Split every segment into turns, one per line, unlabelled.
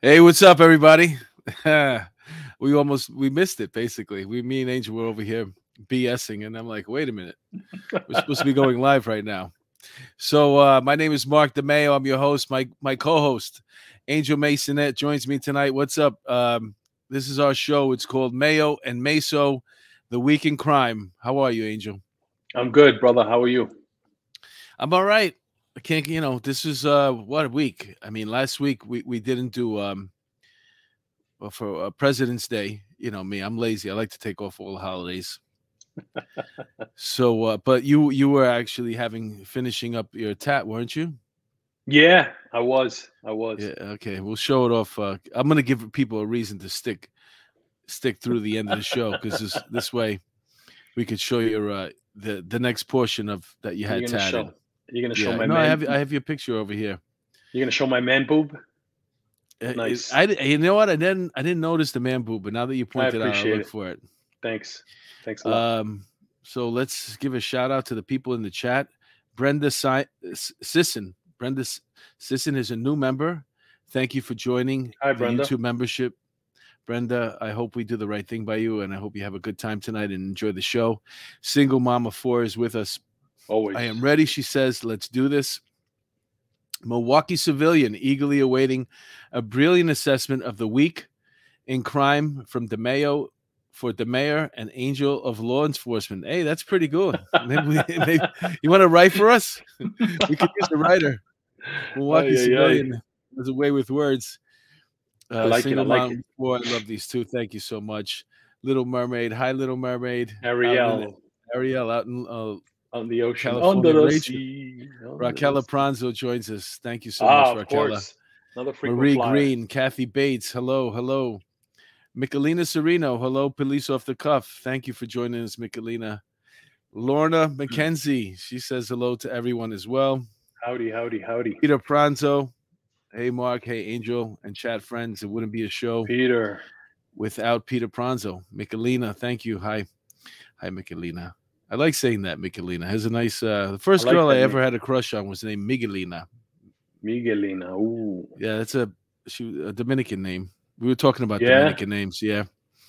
Hey, what's up, everybody? we almost we missed it. Basically, we me and Angel were over here BSing, and I'm like, wait a minute, we're supposed to be going live right now. So, uh, my name is Mark DeMeo. I'm your host. My my co-host, Angel Masonette, joins me tonight. What's up? Um, this is our show. It's called Mayo and Meso, the Week in Crime. How are you, Angel?
I'm good, brother. How are you?
I'm all right. I can't, you know, this is uh what a week. I mean, last week we we didn't do um well, for uh, President's Day. You know me, I'm lazy. I like to take off all the holidays. so, uh, but you you were actually having finishing up your tat, weren't you?
Yeah, I was. I was.
Yeah. Okay, we'll show it off. Uh, I'm gonna give people a reason to stick stick through the end of the show because this this way we could show your uh the the next portion of that you had tatted.
You're gonna show
yeah,
my
no,
man.
I have I have your picture over here.
You're gonna show my man boob.
Uh,
Nice.
I you know what I didn't I didn't notice the man boob, but now that you pointed out,
appreciate
look
it.
for it.
Thanks. Thanks a lot.
Um, so let's give a shout out to the people in the chat. Brenda si- Sisson. Brenda Sisson is a new member. Thank you for joining
Hi,
the
Brenda.
YouTube membership. Brenda, I hope we do the right thing by you, and I hope you have a good time tonight and enjoy the show. Single Mama Four is with us.
Always.
I am ready, she says. Let's do this. Milwaukee civilian eagerly awaiting a brilliant assessment of the week in crime from DeMeo for the mayor and angel of law enforcement. Hey, that's pretty good. Maybe we, maybe, you want to write for us? we could use a writer. Milwaukee civilian has a way with words. Uh,
I like it, I like
boy, I love these two. Thank you so much. Little Mermaid. Hi, Little Mermaid.
Ariel
Ariel out in uh,
on the ocean.
California
Under the sea.
Raquel. Pranzo joins us. Thank you so
Ah,
much, Raquel.
Another
Marie
flyer.
Green, Kathy Bates. Hello, hello. Michelina Sereno. Hello, police off the cuff. Thank you for joining us, Michelina. Lorna McKenzie. She says hello to everyone as well.
Howdy, howdy, howdy.
Peter Pranzo. Hey, Mark. Hey, Angel and chat friends. It wouldn't be a show
Peter.
without Peter Pranzo. Michelina, thank you. Hi. Hi, Michelina. I like saying that, Michelina. Has a nice uh the first
I like
girl I
that
ever had a crush on was named Miguelina.
Miguelina. Ooh.
Yeah, that's a she a Dominican name. We were talking about
Yeah?
Dominican names. Yeah,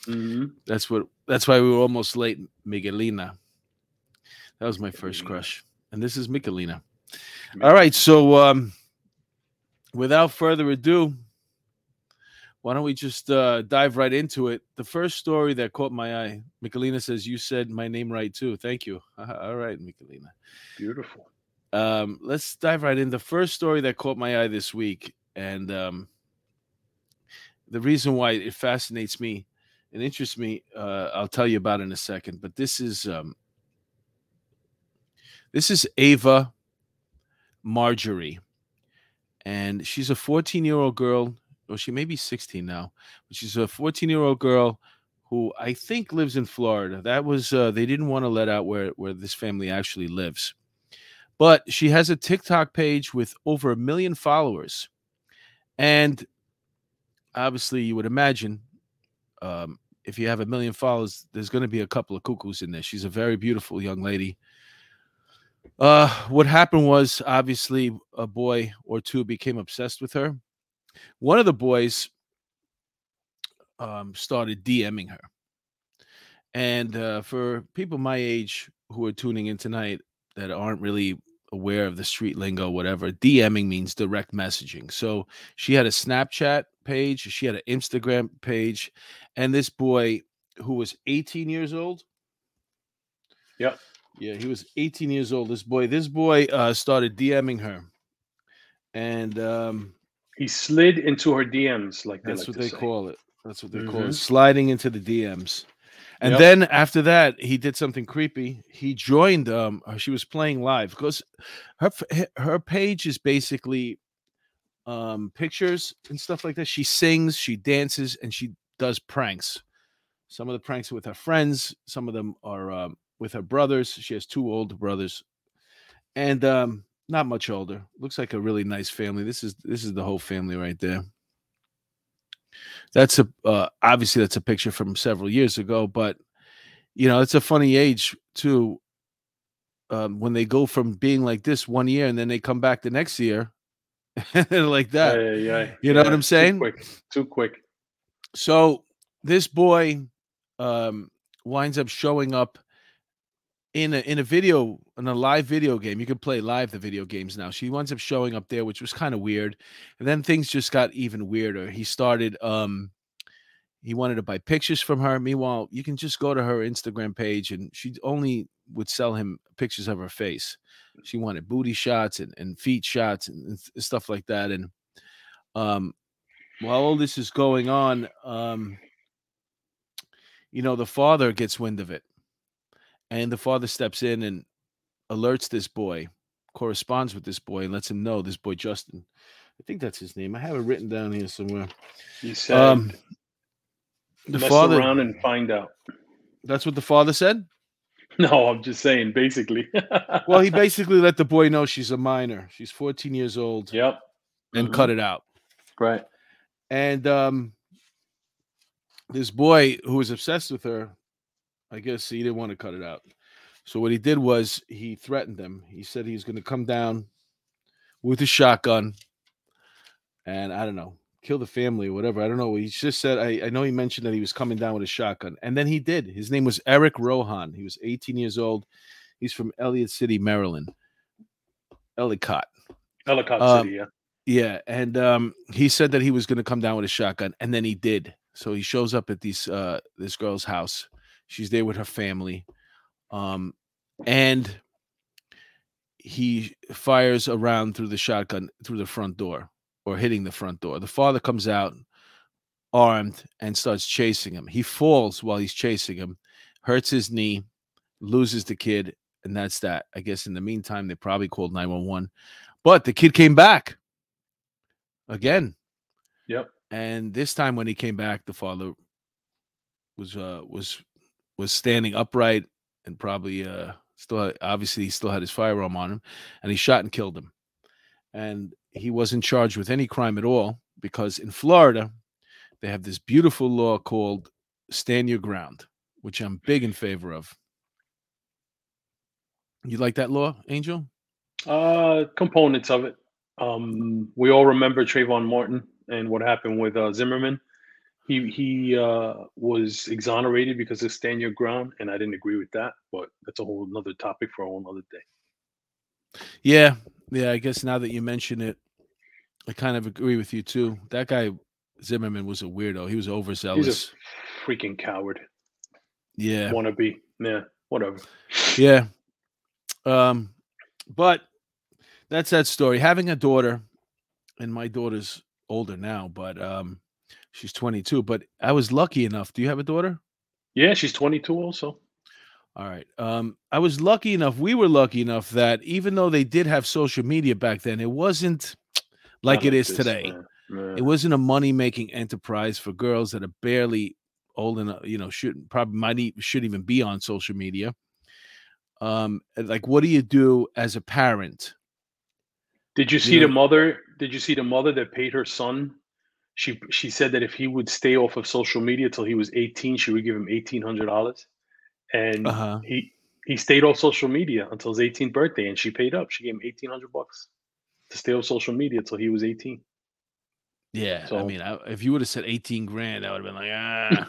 hmm
that's what. That's why we were almost late. Miguelina. That was my first crush, and this is Miguelina. All right, so um, without further ado, why don't we just uh, dive right into it? The first story that caught my eye, Michelina says, "You said my name right too. Thank you." All right, Michelina.
Beautiful.
um, let's dive right in. The first story that caught my eye this week, and um, the reason why it fascinates me and interests me, uh, I'll tell you about in a second. But this is um, this is Ava Majury, and she's a 14 year old girl, or she may be 16 now, but she's a 14 year old girl who I think lives in Florida. That was uh, they didn't want to let out where where this family actually lives but she has a TikTok page with over a million followers. And obviously, you would imagine um, if you have a million followers, there's going to be a couple of cuckoos in there. She's a very beautiful young lady. Uh, what happened was obviously a boy or two became obsessed with her. One of the boys um, started DMing her. And uh, for people my age who are tuning in tonight, that aren't really aware of the street lingo, whatever, DMing means direct messaging. So she had a Snapchat page, she had an Instagram page, and this boy who was 18 years old.
Yep.
Yeah, he was 18 years old. This boy, this boy uh, started DMing her. And um,
He slid into her DMs, like
that's
like
what they
say.
call it. That's what they call it.
Mhm.
Sliding into the DMs. And
Yep.
then after that, he did something creepy. He joined um uh, she was playing live because her her page is basically um pictures and stuff like that. She sings, she dances, and she does pranks. Some of the pranks are with her friends, some of them are um, with her brothers. She has two older brothers. And um not much older. Looks like a really nice family. This is this is the whole family right there. That's a uh, obviously that's a picture from several years ago, but you know it's a funny age too. Um, when they go from being like this one year and then they come back the next year, like that.
Yeah, yeah,
You know what I'm saying?
Too quick. Too quick.
So this boy um, winds up showing up in a in a video in a live video game. You can play live the video games now. She winds up showing up there, which was kind of weird. And then things just got even weirder. He started um he wanted to buy pictures from her. Meanwhile, you can just go to her Instagram page and she only would sell him pictures of her face. She wanted booty shots and, and feet shots and, and stuff like that. And um while all this is going on, um, you know, the father gets wind of it. And the father steps in and alerts this boy, corresponds with this boy, and lets him know this boy, Justin. I think that's his name. I have it written down here somewhere.
You said
Um, the
mess
father,
around and find out.
that's what the father said.
No, I'm just saying, basically.
Well, he basically let the boy know she's a minor. She's 14 years old
Yep.
and
Mhm.
cut it out.
Right.
And um, this boy who was obsessed with her, I guess he didn't want to cut it out. So what he did was he threatened them. He said he was going to come down with a shotgun and I don't know, kill the family or whatever. I don't know. He just said, I, I know he mentioned that he was coming down with a shotgun. And then he did. His name was Eric Rohan. He was 18 years old. He's from Elliott City, Maryland. Ellicott.
Ellicott
Um,
City, yeah.
Yeah, and um, he said that he was going to come down with a shotgun, and then he did. So he shows up at these uh, this girl's house. She's there with her family, um, and he fires around through the shotgun through the front door or hitting the front door. The father comes out armed and starts chasing him. He falls while he's chasing him, hurts his knee, loses the kid, and that's that. I guess in the meantime, they probably called 911. But the kid came back again.
Yep.
And this time when he came back, the father was uh was was standing upright and probably uh still obviously he still had his firearm on him and he shot and killed him. And he wasn't charged with any crime at all because in Florida they have this beautiful law called stand your ground, which I'm big in favor of. You like that law, Angel?
Uh, components of it. Um, we all remember Trayvon Martin and what happened with uh, Zimmerman. He he uh, was exonerated because of stand your ground, and I didn't agree with that. But that's a whole another topic for a whole other day.
Yeah, yeah. I guess now that you mention it, I kind of agree with you too. That guy Zimmerman was a weirdo. He was overzealous.
He's a freaking coward.
yeah,
Wannabe. Yeah. Whatever.
yeah. Um, but that's that story. Having a daughter, and my daughter's older now, but um, she's 22. But I was lucky enough. Do you have a daughter?
Yeah, she's 22 also.
All right. Um, I was lucky enough. We were lucky enough that even though they did have social media back then, it wasn't like it is
this,
today.
man. Yeah.
It wasn't a money making enterprise for girls that are barely old enough, you know, shouldn't probably might e- should even be on social media. Um, like what do you do as a parent?
Did you
You
see
know-
the mother? Did you see the mother that paid her son? She she said that if he would stay off of social media till he was 18, she would give him eighteen hundred dollars. And
Uh-huh.
he he stayed off social media until his 18th birthday, and she paid up. She gave him eighteen hundred bucks to stay off social media till he was 18.
Yeah,
so, I
mean, I, if you would have said eighteen grand, I would have been like, ah,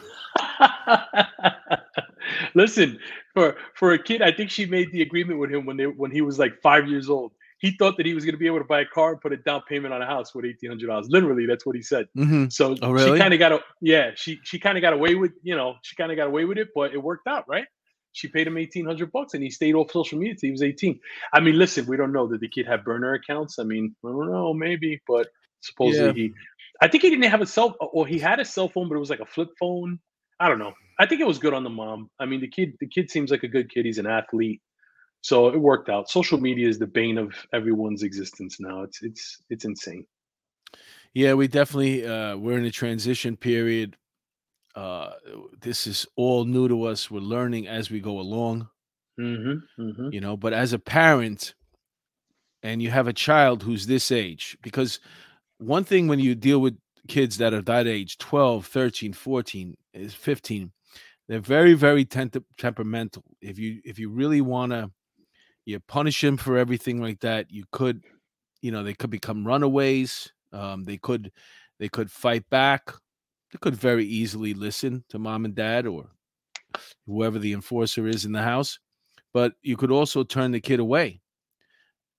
Listen, for for a kid, I think she made the agreement with him when they when he was like five years old. He thought that he was going to be able to buy a car and put a down payment on a house with eighteen hundred dollars. Literally, that's what he said.
mhm.
So
Oh, really?
she kind of got a yeah. She she kind of got away with you know she kind of got away with it, but it worked out, right? She paid him eighteen hundred bucks, and he stayed off social media till he was eighteen. I mean, listen, we don't know. that the kid had burner accounts? I mean, I don't know, maybe, but supposedly
Yeah.
he. I think he didn't have a cell, or he had a cell phone, but it was like a flip phone. I don't know. I think it was good on the mom. I mean, the kid, the kid seems like a good kid. He's an athlete, so it worked out. Social media is the bane of everyone's existence now. It's it's it's insane.
yeah, we definitely uh, we're in a transition period. Uh, this is all new to us. We're learning as we go along.
Mm-hmm, mm-hmm.
you know but as a parent and you have a child who's this age because one thing when you deal with kids that are that age 12 13 14 is 15 they're very very temp- temperamental if you if you really want to you punish them for everything like that you could you know they could become runaways. Um, they could they could fight back. They could very easily listen to mom and dad or whoever the enforcer is in the house. But you could also turn the kid away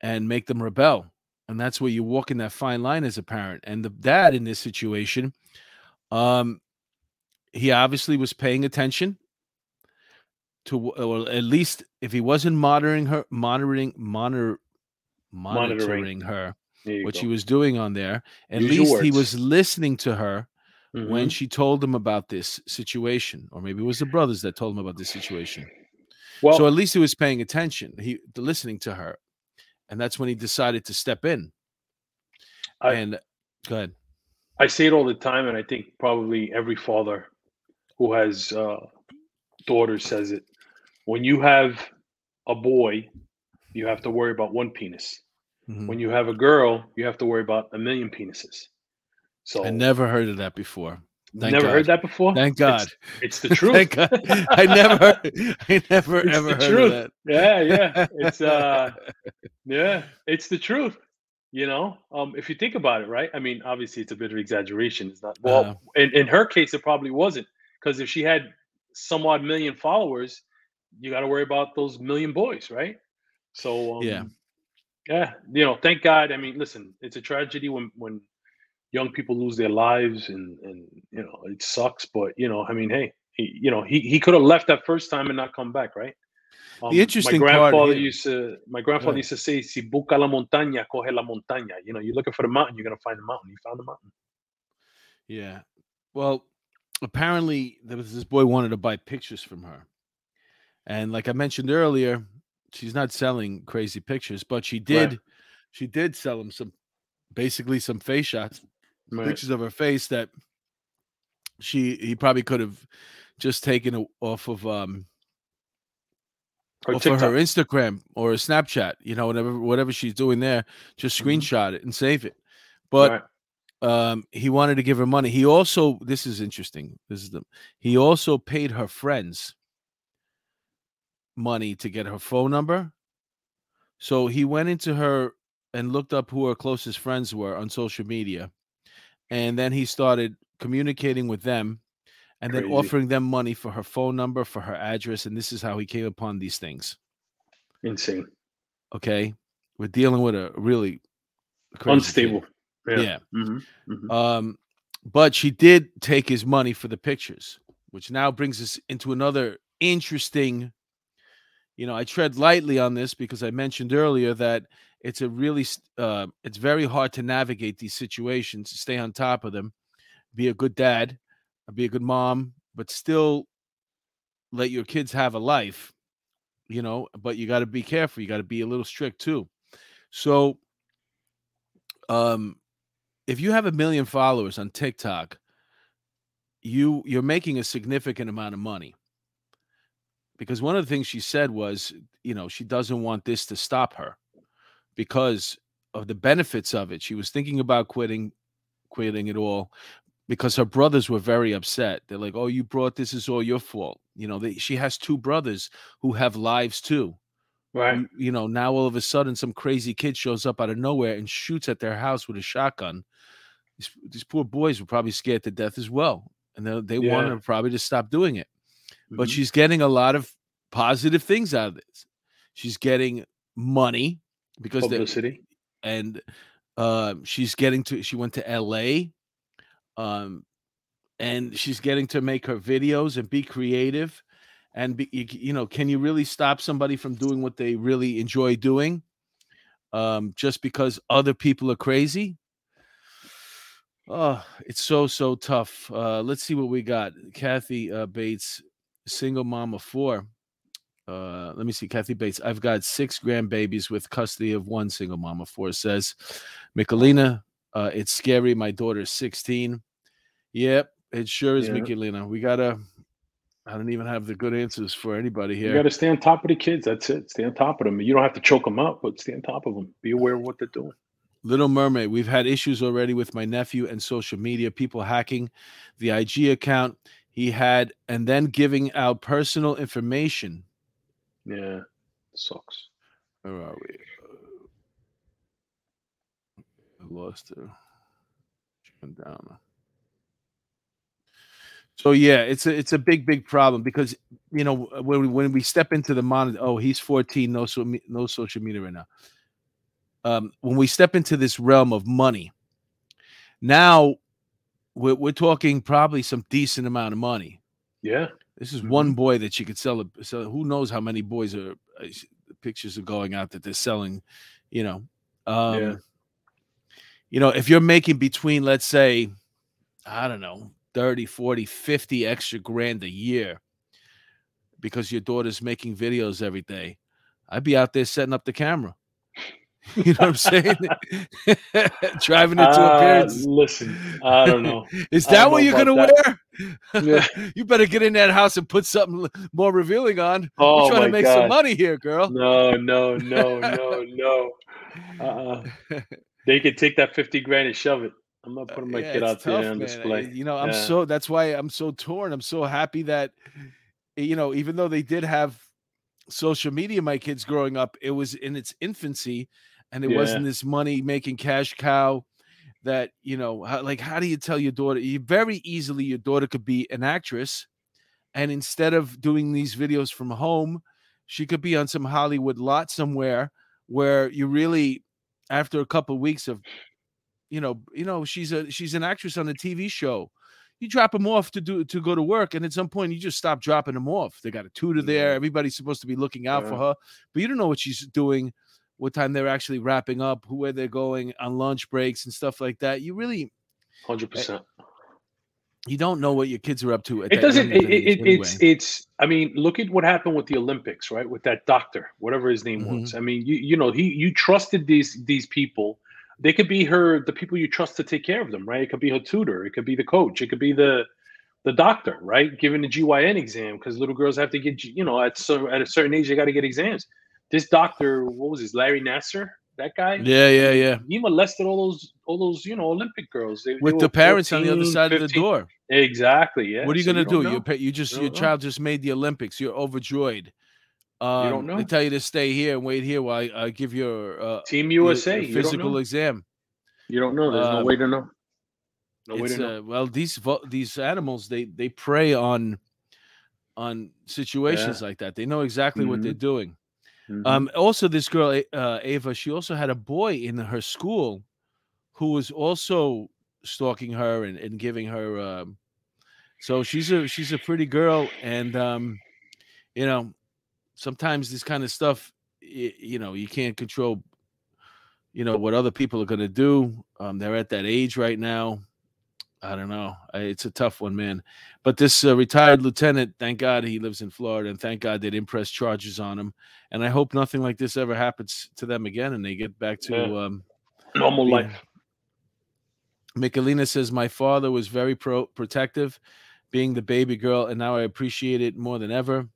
and make them rebel. And that's where you walk in that fine line as a parent. And the dad in this situation, um, he obviously was paying attention to, or at least if he wasn't monitoring her, monitoring, monitor, monitoring, monitoring. her, what go. she was doing on there, at Use least he was listening to her mm-hmm. when she told him about this situation, or maybe it was the brothers that told him about this situation. Well, so at least he was paying attention. He listening to her, and that's when he decided to step in. I, and go ahead.
I say it all the time, and I think probably every father who has uh, daughters says it. When you have a boy, you have to worry about one penis. Mm-hmm. When you have a girl, you have to worry about a million penises.
So I never heard of that before.
Thank never God. heard that before.
Thank God.
It's, it's the truth.
I never, heard, I never it's ever heard truth. of that.
Yeah, yeah. It's uh, yeah, it's the truth. You know, um, if you think about it, right? I mean, obviously, it's a bit of exaggeration. It's not well. Uh, in, in her case, it probably wasn't because if she had some odd million followers, you got to worry about those million boys, right? So um,
yeah,
yeah. You know, thank God. I mean, listen, it's a tragedy when when young people lose their lives and and you know it sucks but you know i mean hey he, you know he, he could have left that first time and not come back right
um, the interesting
my grandfather used to my grandfather used to say si busca la montaña coge la montaña you know you're looking for the mountain you're going to find the mountain he found the mountain
yeah well apparently there was this boy wanted to buy pictures from her and like i mentioned earlier she's not selling crazy pictures but she did right. she did sell him some basically some face shots right. pictures of her face that she he probably could have just taken off of um or off of her Instagram or Snapchat, you know, whatever whatever she's doing there, just mm-hmm. screenshot mm-hmm. it and save it. But right. um he wanted to give her money. He also this is interesting. This is the he also paid her friends money to get her phone number. So he went into her and looked up who her closest friends were on social media and then he started communicating with them and Crazy. then offering them money for her phone number, for her address, and this is how he came upon these things.
Insane.
Okay, we're dealing with a really
unstable.
Kid. Yeah. yeah. Mm-hmm. Mm-hmm. Um, but she did take his money for the pictures, which now brings us into another interesting. You know, I tread lightly on this because I mentioned earlier that it's a really uh, it's very hard to navigate these situations stay on top of them be a good dad be a good mom but still let your kids have a life you know but you got to be careful you got to be a little strict too. So um if you have a million followers on tiktok you you're making a significant amount of money because one of the things she said was you know she doesn't want this to stop her because of the benefits of it. She was thinking about quitting, quitting it all because her brothers were very upset. They're like, "Oh, you brought this is all your fault." You know, they, she has two brothers who have lives too.
Right. You,
you, know, now all of a sudden some crazy kid shows up out of nowhere and shoots at their house with a shotgun. These, these poor boys were probably scared to death as well, and they, they yeah. wanted probably to stop doing it. Mm-hmm. But she's getting a lot of positive things out of this. She's getting money because
publicity
and uh, she's getting to she went to LA um and she's getting to make her videos and be creative and be you know can you really stop somebody from doing what they really enjoy doing um just because other people are crazy oh it's so so tough uh let's see what we got kathy uh bates single mom of four uh, let me see, Kathy Bates. I've got six grandbabies with custody of one single mom of four. Says Michelina, uh, it's scary. My daughter's 16. Yep, it sure is, yeah. Michelina. We gotta. I don't even have the good answers for anybody here.
You got to stay on top of the kids. That's it. Stay on top of them. You don't have to choke them up, but stay on top of them. Be aware of what they're doing.
Little Mermaid. We've had issues already with my nephew and social media, people hacking the IG account he had, and then giving out personal information
yeah, sucks.
Where are we? I lost went down. So yeah, it's a it's a big big problem because you know when we, when we step into the monitor, oh he's 14, no so no social media right now. Um, when we step into this realm of money, now we're, we're talking probably some decent amount of money.
Yeah,
this is one boy that you could sell. A, so who knows how many boys are uh, pictures are going out that they're selling, you know. Um,
Yeah.
You know, if you're making between, let's say, I don't know, 30, 40, 50 extra grand a year because your daughter's making videos every day, I'd be out there setting up the camera. You know what I'm saying? Driving into
Uh,
appearance.
listen, I don't know.
Is that what you're gonna
about
wear?
Yeah.
you better get in that house and put something more revealing on.
Oh
We're trying to make
God.
some money here, girl.
No, no, no, no, no. Uh-uh. They could take that fifty grand and shove it. I'm not putting my
Yeah,
kid out there on
man.
display.
You know, I'm
Yeah.
so that's why I'm so torn. I'm so happy that you know, even though they did have social media, my kids growing up, it was in its infancy, and it
Yeah.
wasn't this money making cash cow. That you know, how, like, how do you tell your daughter? You very easily your daughter could be an actress, and instead of doing these videos from home, she could be on some Hollywood lot somewhere where you really, after a couple weeks of you know, you know, she's a she's an actress on a TV show. You drop them off to do to go to work, and at some point you just stop dropping them off. They got a tutor there. Everybody's supposed to be looking out for her, but you don't know what she's doing, what time they're actually wrapping up, who where they're going on lunch breaks and stuff like that. You really
Hundred percent.
you don't know what your kids are up to. At
It doesn't. It, it,
anyway.
it's. It's. I mean, look at what happened with the Olympics, right? With that doctor, whatever his name
Mm-hmm.
was. I mean, you. You know, he. You trusted these these people. They could be her. The people you trust to take care of them, right? It could be her tutor. It could be the coach. It could be the the doctor, right? Giving the GYN exam because little girls have to get. You know, at so at a certain age, they got to get exams. This doctor, what was his? Larry Nassar. That guy.
yeah, yeah, yeah.
He molested all those all those you know Olympic girls. They, they
With
were
the parents on the other
14,
side of the door.
Exactly. Yeah.
what are you
so
gonna
don't
do? You pa- you just
You
your
know.
child just made the Olympics. You're overjoyed. Um,
don't know.
They tell you to stay here and wait here while I, I give your uh,
Team USA.
your
you don't
physical
know.
exam.
You don't know. There's no
Um,
way to know. No way to know.
uh, well, these vo- these animals they they prey on on situations like that. They know exactly what they're doing.
Mhm.
Um, also, this girl uh, Ava, she also had a boy in her school who was also stalking her and, and giving her. Um, so she's a she's a pretty girl, and um, you know, sometimes this kind of stuff, y- you know, you can't control. You know what other people are going to do. Um, they're at that age right now. I don't know. It's a tough one, man. But this uh, retired lieutenant, thank God he lives in Florida, and thank God they didn't press charges on him. And I hope nothing like this ever happens to them again, and they get back to.
Yeah.
Um,
Normal
being-
life.
Michelina says my father was very pro- protective, being the baby girl, and now I appreciate it more than ever.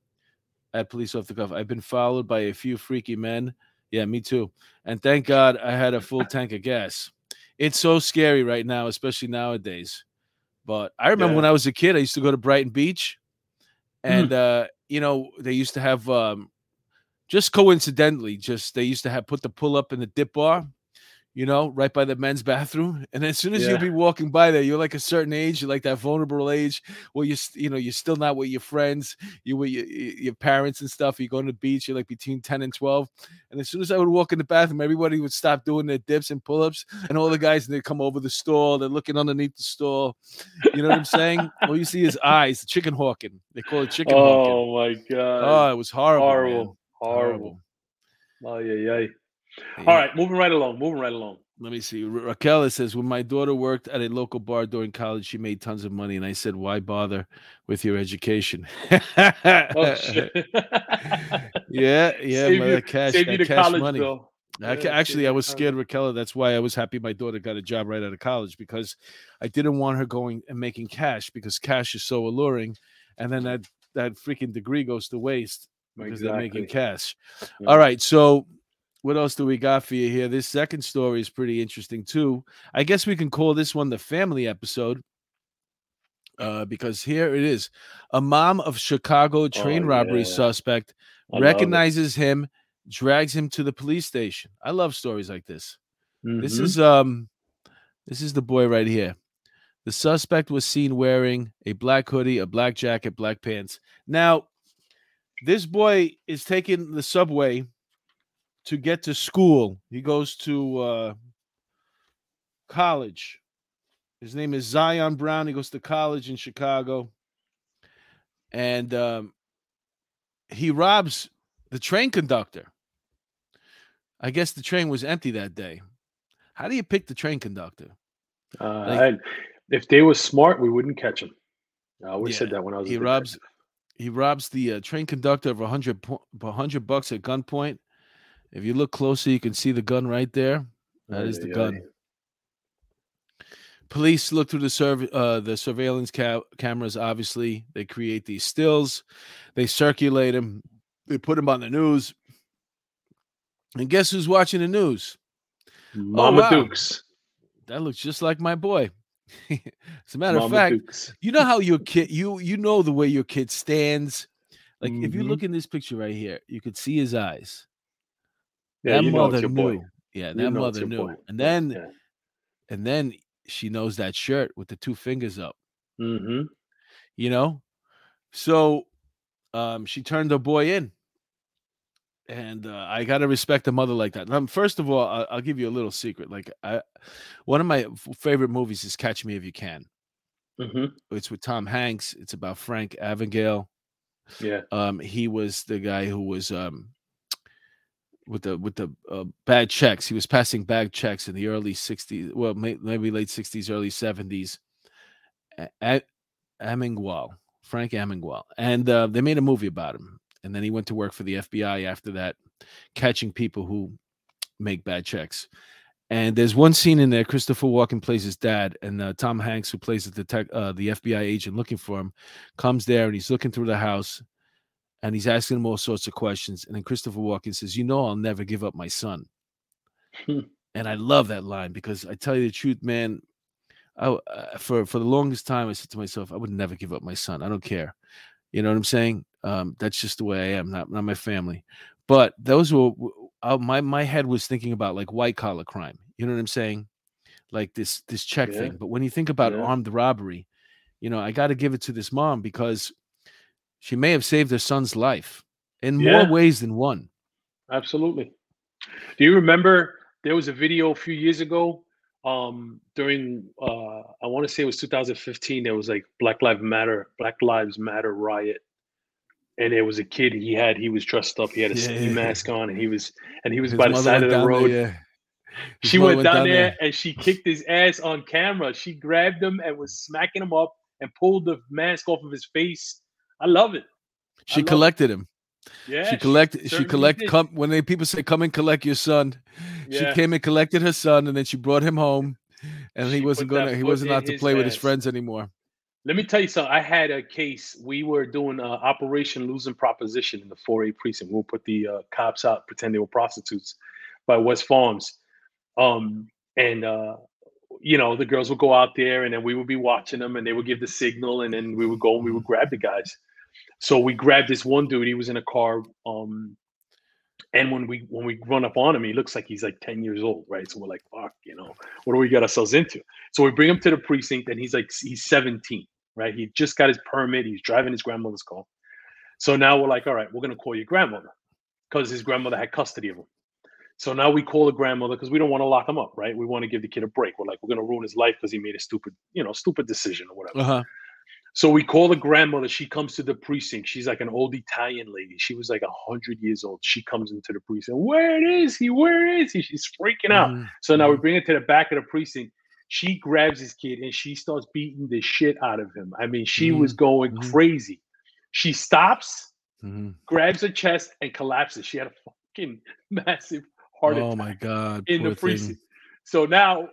At police off the cuff, I've been followed by a few freaky men. Yeah, me too. And thank God I had a full tank of gas. It's so scary right now, especially nowadays. But I remember
Yeah.
when I was a kid, I used to go to Brighton Beach, and uh, you know they used to have um, just coincidentally, just they used to have put the pull up in the dip bar, you know, right by the men's bathroom. And as soon as
Yeah.
you'll be walking by there, you're like a certain age, you're like that vulnerable age where you you know you're still not with your friends, you with your, your parents and stuff. You go to the beach, you're like between 10 and 12. And as soon as I would walk in the bathroom, everybody would stop doing their dips and pull ups. And all the guys, and they come over the stall, they're looking underneath the stall. You know what I'm saying? all you see is eyes, chicken hawking. They call it chicken hawking.
Oh my god.
Oh, it was horrible.
horrible. Horrible.
Horrible.
Oh yeah, yeah.
Yeah.
All right, moving right along. Moving right along.
Let me see. Ra- Raquel says, when my daughter worked at a local bar during college, she made tons of money. And I said, why bother with your education?
Oh shit.
yeah, yeah,
Save
my-
you-
cash,
Save
that cash
college
money.
bill.
I
Yeah,
actually, I was scared, Raquel. That's why I was happy my daughter got a job right out of college because I didn't want her going and making cash because cash is so alluring, and then that that freaking degree goes to waste because they're making cash.
Yeah.
All right, so what else do we got for you here? This second story is pretty interesting too. I guess we can call this one the family episode. Uh, because here it is. A mom of Chicago train
Oh,
robbery
yeah.
suspect
I
recognizes him, drags him to the police station. I love stories like this. This
Mhm.
is um This is the boy right here. The suspect was seen wearing a black hoodie, a black jacket, black pants. Now, this boy is taking the subway to get to school. He goes to uh, college. His name is Zion Brown. He goes to college in Chicago. And um, he robs the train conductor. I guess the train was empty that day. How do you pick the train conductor?
Uh, like, I, if they were smart, we wouldn't catch him. I always yeah, said that when I was.
He robs. He robs the uh, train conductor of a hundred hundred bucks at gunpoint. If you look closer, you can see the gun right there. That is the gun. Police look through the serv- uh, the surveillance ca- cameras. Obviously, they create these stills. They circulate them. They put them on the news. And guess who's watching the news?
Mama oh, wow. Dukes.
That looks just like my boy. As a matter Mama of fact, Dukes. you know how your kid you you know the way your kid stands. Like mm-hmm. if you look in this picture right here, you could see his eyes. Yeah, that mother knew. Boy. Yeah, that mother knew. Boy. And then yeah. and then she knows that shirt with the two fingers up.
Mm-hmm.
You know? So um she turned her boy in and uh, I gotta respect a mother like that. Um, first of all, I'll, I'll, give you a little secret. Like, I, one of my favorite movies is Catch Me If You Can.
Mm-hmm.
It's with Tom Hanks. It's about Frank Abagnale.
Yeah.
Um, he was the guy who was um with the with the uh, bad checks. He was passing bad checks in the early '60s. Well, may, maybe late '60s, early '70s. At Abagnale, Frank Abagnale, and uh, they made a movie about him and then he went to work for the FBI after that, catching people who make bad checks. And there's one scene in there. Christopher Walken plays his dad, and uh, Tom Hanks, who plays the detec- uh, the FBI agent looking for him, comes there and he's looking through the house, and he's asking him all sorts of questions. And then Christopher Walken says, "You know, I'll never give up my son." Hmm. and I love that line because I tell you the truth, man. I, uh, for for the longest time, I said to myself, I would never give up my son. I don't care. You know what I'm saying? Um, that's just the way I am, not not my family. But those were uh, my my head was thinking about like white collar crime. You know what I'm saying? Like this this check yeah. thing. But when you think about yeah. armed robbery, you know, I got to give it to this mom because she may have saved her son's life in yeah. more ways than one.
Absolutely. Do you remember there was a video a few years ago um during uh i want to say it was 2015 there was like black lives matter black lives matter riot and there was a kid he had he was dressed up he had a yeah, ski mask on and he was and he was his by the side of the road there, yeah. she went, went down, down there, there, and she kicked his ass on camera she grabbed him and was smacking him up and pulled the mask off of his face i love it
she collected
it.
him yeah, she collected. She, she collect. Come when they people say, "Come and collect your son." Yeah. She came and collected her son, and then she brought him home, and she he wasn't gonna. He wasn't allowed to play with his friends anymore.
Let me tell you something. I had a case. We were doing uh, Operation Losing Proposition in the 4A precinct. We'll put the uh, cops out, pretend they were prostitutes by West Farms. Um, and uh, you know, the girls would go out there, and then we would be watching them, and they would give the signal, and then we would go and we would grab the guys. So we grabbed this one dude. He was in a car. Um, and when we when we run up on him, he looks like he's like 10 years old, right? So we're like, fuck, you know, what do we get ourselves into? So we bring him to the precinct, and he's like, he's 17, right? He just got his permit. He's driving his grandmother's car. So now we're like, all right, we're gonna call your grandmother because his grandmother had custody of him. So now we call the grandmother because we don't want to lock him up, right? We want to give the kid a break. We're like, we're gonna ruin his life because he made a stupid, you know, stupid decision or whatever.
Uh-huh.
So we call the grandmother. She comes to the precinct. She's like an old Italian lady. She was like a hundred years old. She comes into the precinct. Where is he? Where is he? She's freaking out. Mm-hmm. So now we mm-hmm. bring her to the back of the precinct. She grabs this kid and she starts beating the shit out of him. I mean, she mm-hmm. was going mm-hmm. crazy. She stops,
mm-hmm.
grabs her chest, and collapses. She had a fucking massive heart
oh
attack.
Oh my god!
In the precinct. Thing. So now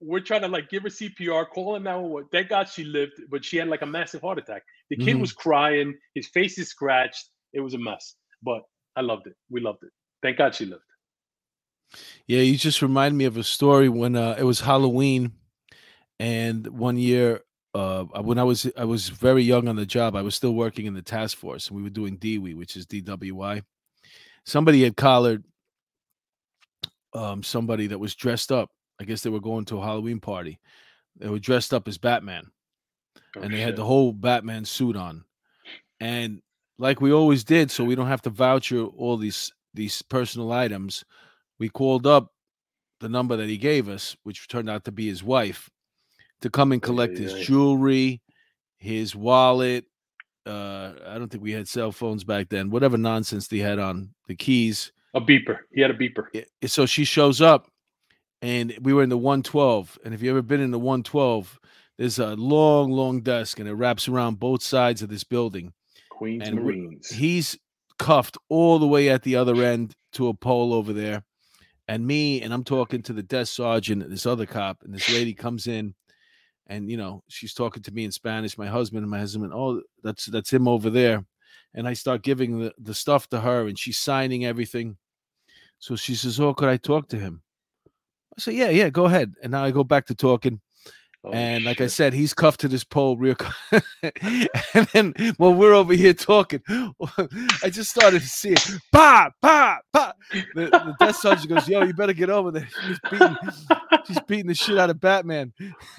we're trying to like give her CPR, call him now. Thank God she lived, but she had like a massive heart attack. The kid mm-hmm. was crying, his face is scratched. It was a mess, but I loved it. We loved it. Thank God she lived.
Yeah, you just remind me of a story when uh, it was Halloween, and one year uh, when I was I was very young on the job, I was still working in the task force, and we were doing DWI, which is DWI. Somebody had collared um, somebody that was dressed up I guess they were going to a Halloween party. They were dressed up as Batman,
Oh,
and they had the whole Batman suit on. And like we always did, so we don't have to voucher all these these personal items. We called up the number that he gave us, which turned out to be his wife, to come and collect
ay,
his jewelry, his wallet. Uh, I don't think we had cell phones back then. Whatever nonsense they had on the keys.
a beeper. He had a beeper.
So she shows up and we were in the 112 and if you ever been in the 112 there's a long long desk and it wraps around both sides of this building.
Queens
And
Marines.
he's cuffed all the way at the other end to a pole over there. And me and i'm talking to the desk sergeant this other cop and this lady comes in and you know she's talking to me in spanish my husband and my husband oh that's that's him over there. And i start giving the, the stuff to her and she's signing everything. So she says oh could i talk to him i say yeah yeah go ahead and now i go back to talking
Oh,
and like I said, he's cuffed to this pole real. cu- and then while we're over here talking, I just started to see it. Pa, pa, pa. The, the desk sergeant goes, "Yo, you better get over there." She's beating, she's beating the shit out of Batman.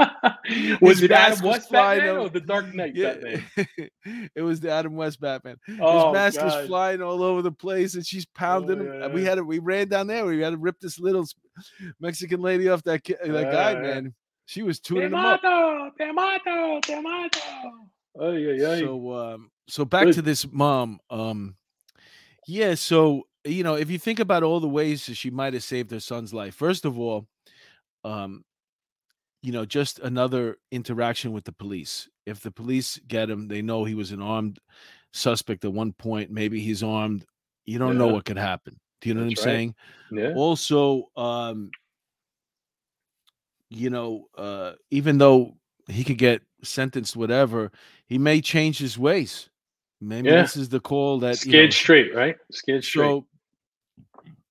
was
His
it Adam West Batman
over-
or the Dark Knight
Yeah,
Batman?
it was the Adam West Batman. His
Oh,
mask was flying all over the place, and she's pounding him.
yeah,
We had to, we ran down there. We had to rip this little Mexican lady off that ki- that guy,
Yeah, yeah.
man. She was tuning him up.
mato, te mato, te mato. Ay, ay, ay.
So um so back
Good.
to this mom. Um yeah, so you know, if you think about all the ways that she might have saved her son's life, first of all, um, you know, just another interaction with the police. If the police get him, they know he was an armed suspect at one point. Maybe he's armed. You don't know what could happen. Do you know
That's
what I'm
right.
saying?
yeah.
also um you know uh even though he could get sentenced whatever he may change his ways maybe
Yeah.
this is the call that you know,
straight, right? Scared straight.
so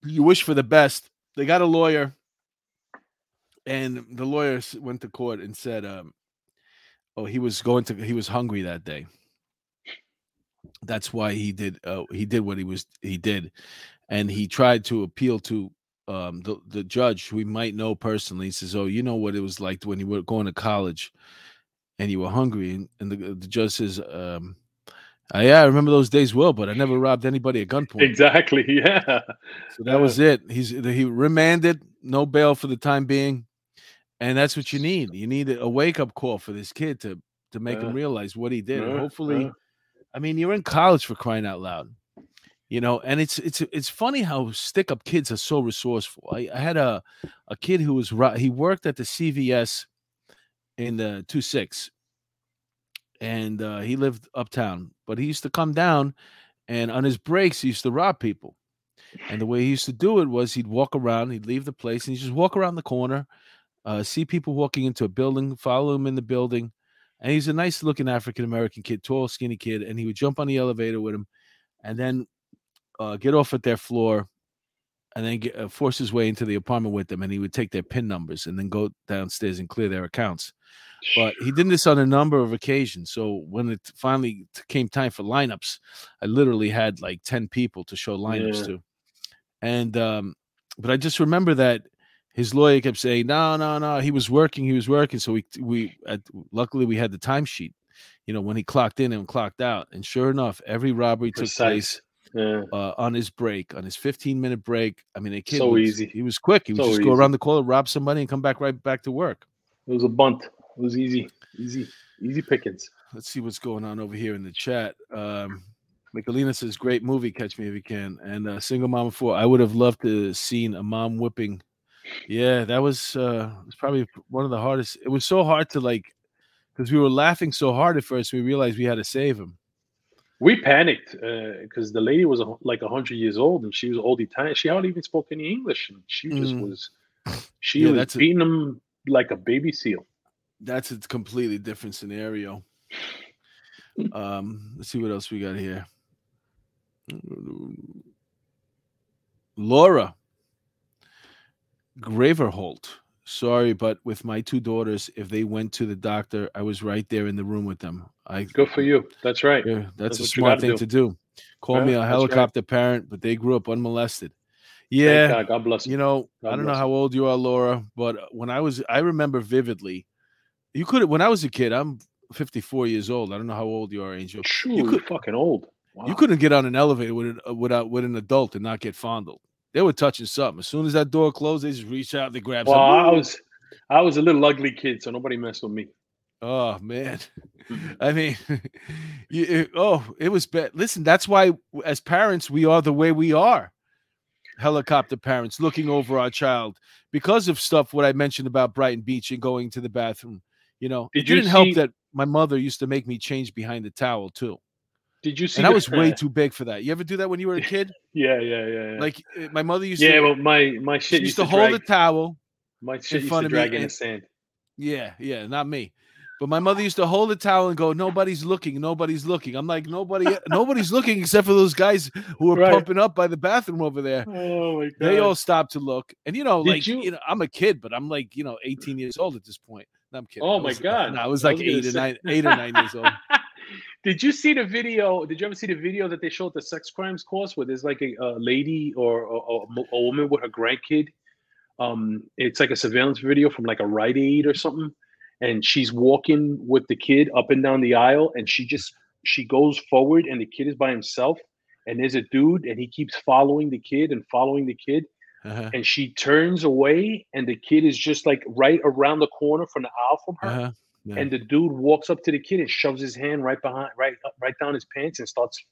you wish for the best they got a lawyer and the lawyer went to court and said um oh he was going to he was hungry that day that's why he did uh, he did what he was he did and he tried to appeal to um the, the judge who he might know personally he says oh you know what it was like when you were going to college and you were hungry and, and the, the judge says um "Uh, yeah i remember those days well but i never robbed anybody at gunpoint
exactly. Yeah.
so that was it. He's he remanded, no bail for the time being, and that's what you need. You need a wake up call for this kid to to make him realize what he did.
Yeah,
hopefully,
yeah.
I mean, you're in college for crying out loud, you know. And it's it's it's funny how stick up kids are so resourceful. I, I had a a kid who was he worked at the CVS in the two six, and uh, he lived uptown, but he used to come down, and on his breaks he used to rob people. And the way he used to do it was he'd walk around, he'd leave the place, and he'd just walk around the corner, uh, see people walking into a building, follow him in the building. And he's a nice looking African American kid, tall, skinny kid. And he would jump on the elevator with him and then uh, get off at their floor and then get, uh, force his way into the apartment with them. And he would take their PIN numbers and then go downstairs and clear their accounts. But he did this on a number of occasions. So when it finally came time for lineups, I literally had like 10 people to show lineups
Yeah.
to. And um, but I just remember that his lawyer kept saying, "No, no, no, he was working, he was working." So we we at, luckily we had the timesheet, you know, when he clocked in and clocked out. And sure enough, every robbery took place
Yeah.
uh, on his break, on his 15 minute break. I mean, the kid
So
was,
easy.
He was quick. He would
So
just go around the corner, rob somebody, and come back right back to work.
It was a bunt. It was easy. Easy. Easy pickings.
Let's see what's going on over here in the chat. Um, Michelina says, "Great movie, Catch Me If You Can." And uh, Single Mom Four. I would have loved to seen a mom whipping. Yeah, that was uh, was probably one of the hardest. It was so hard to like because we were laughing so hard at first. We realized we had to save him.
We panicked uh, because the lady was a, like hundred years old and she was old Italian. She hardly even spoke any English, and she just
Mm.
was. She
Yeah,
was
that's a-
beating him like a baby seal.
That's a completely different scenario. Um, let's see what else we got here. Laura Graverholt. Sorry, but with my two daughters, if they went to the doctor, I was right there in the room with them. I
Good for you. That's right.
Yeah, that's,
That's
a smart thing
do.
to do. Call
Yeah,
me a
that's right.
helicopter parent, but they grew up unmolested. Yeah,
God, God bless him.
you know,
God
I don't know how old you are, Laura, but when I was, I remember vividly. You could when I was a kid. I'm 54 years old. I don't know how old you are, Angel.
True,
you
you
could-
fucking old. Wow.
You couldn't get on an elevator with an, uh, without with an adult and not get fondled. They were touching something. As soon as that door closed, they just reached out, they grab
Well,
something.
I was, I was a little ugly kid, so nobody messed with me.
Oh man,
Mhm.
I mean, you, it- oh, it was bad. Listen, that's why as parents we are the way we are. Helicopter parents looking over our child because of stuff what I mentioned about Brighton Beach and going to the bathroom. You know,
Did
it didn't help
see-
that my mother used to make me change behind the towel too,
Did you see?
and I was way too big for that. You ever do that when you were a kid?
Yeah, yeah, yeah, yeah.
Like uh, my mother used
yeah,
to,
well, my my
she
shit
used to hold
drag,
the towel.
my shit used to drag in the sand.
Yeah, yeah, not me. But my mother used to hold the towel and go, "Nobody's looking, nobody's looking." I'm like, "Nobody, nobody's looking except for those guys who are
Right.
pumping up by the bathroom over there."
Oh my god!
They all stopped to look, and you know,
Did
like
you-
you... know, I'm a kid, but I'm like, you know, 18 years old at this point. No, I'm kidding.
Oh my God.
no, I was
I
like
was
eight or nine, eight or nine years old.
Did you see the video? Did you ever see the video that they showed the sex crimes course where there's like a, a lady or a, a, a woman with her grandkid? Um, it's like a surveillance video from like a Rite Aid or something, and she's walking with the kid up and down the aisle, and she just she goes forward, and the kid is by himself, and there's a dude, and he keeps following the kid and following the kid,
Uh-huh,
and she turns away, and the kid is just like right around the corner from the aisle from her,
uh-huh. Yeah.
and the dude walks up to the kid and shoves his hand right behind, right right down his pants, and starts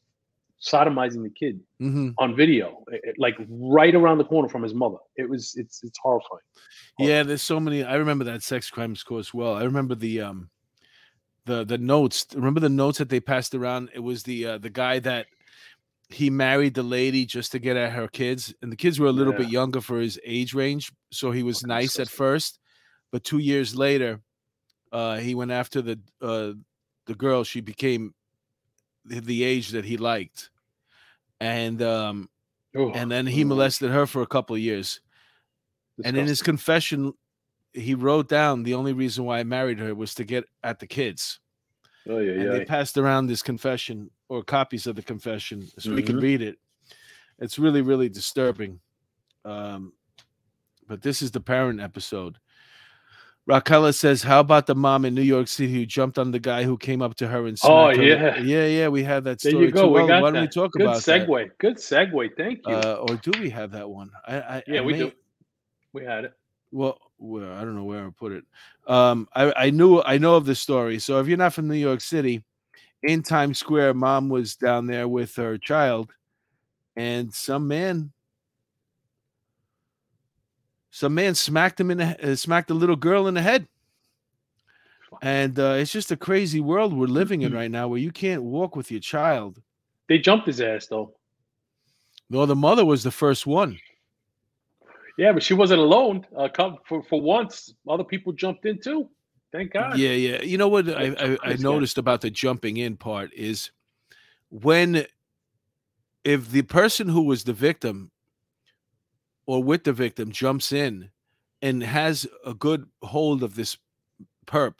sodomizing the kid
Mhm.
on video, eh, eh, like right around the corner from his mother. It was, it's, it's horrifying.
Yeah, there's so many. I remember that sex crimes course well. I remember the um, the the notes. Remember the notes that they passed around. It was the uh, the guy that he married the lady just to get at her kids, and the kids were a little bit younger for his age range, so he was
Fucking
nice at first, but two years later, uh, he went after the uh, the girl. She became the, age that he liked, and um,
Oh,
and then he
oh,
molested her for a couple of years. And in his confession, he wrote down the only reason why I married her was to get at the kids.
oh yeah,
And
yeah.
they passed around this confession or copies of the confession so we could
Mhm.
read it. It's really, really disturbing. Um, but this is the parent episode. Raquel says, How about the mom in New York City who jumped on the guy who came up to her and
Oh,
smacked her?
yeah.
Yeah, yeah, we had that
There
story
you go.
too.
We
Well,
got
why don't we talk
Good
about that?
segue. Good segue. Thank you.
Uh, or do we have that one? I, I
yeah,
I
we
may-
do. We had it.
well where i don't know where i put it um i i knew i know of the story so if you're not from new york city in times square mom was down there with her child and some man some man smacked him in the uh, smacked a little girl in the head and uh, it's just a crazy world we're living in right now where you can't walk with your child
They jumped his ass though.
no the mother was the first one
Yeah, but she wasn't alone. Uh, come for for once, other people jumped in too. Thank God.
Yeah, yeah. You know what I, I, I noticed about the jumping in part is when if the person who was the victim or with the victim jumps in and has a good hold of this perp,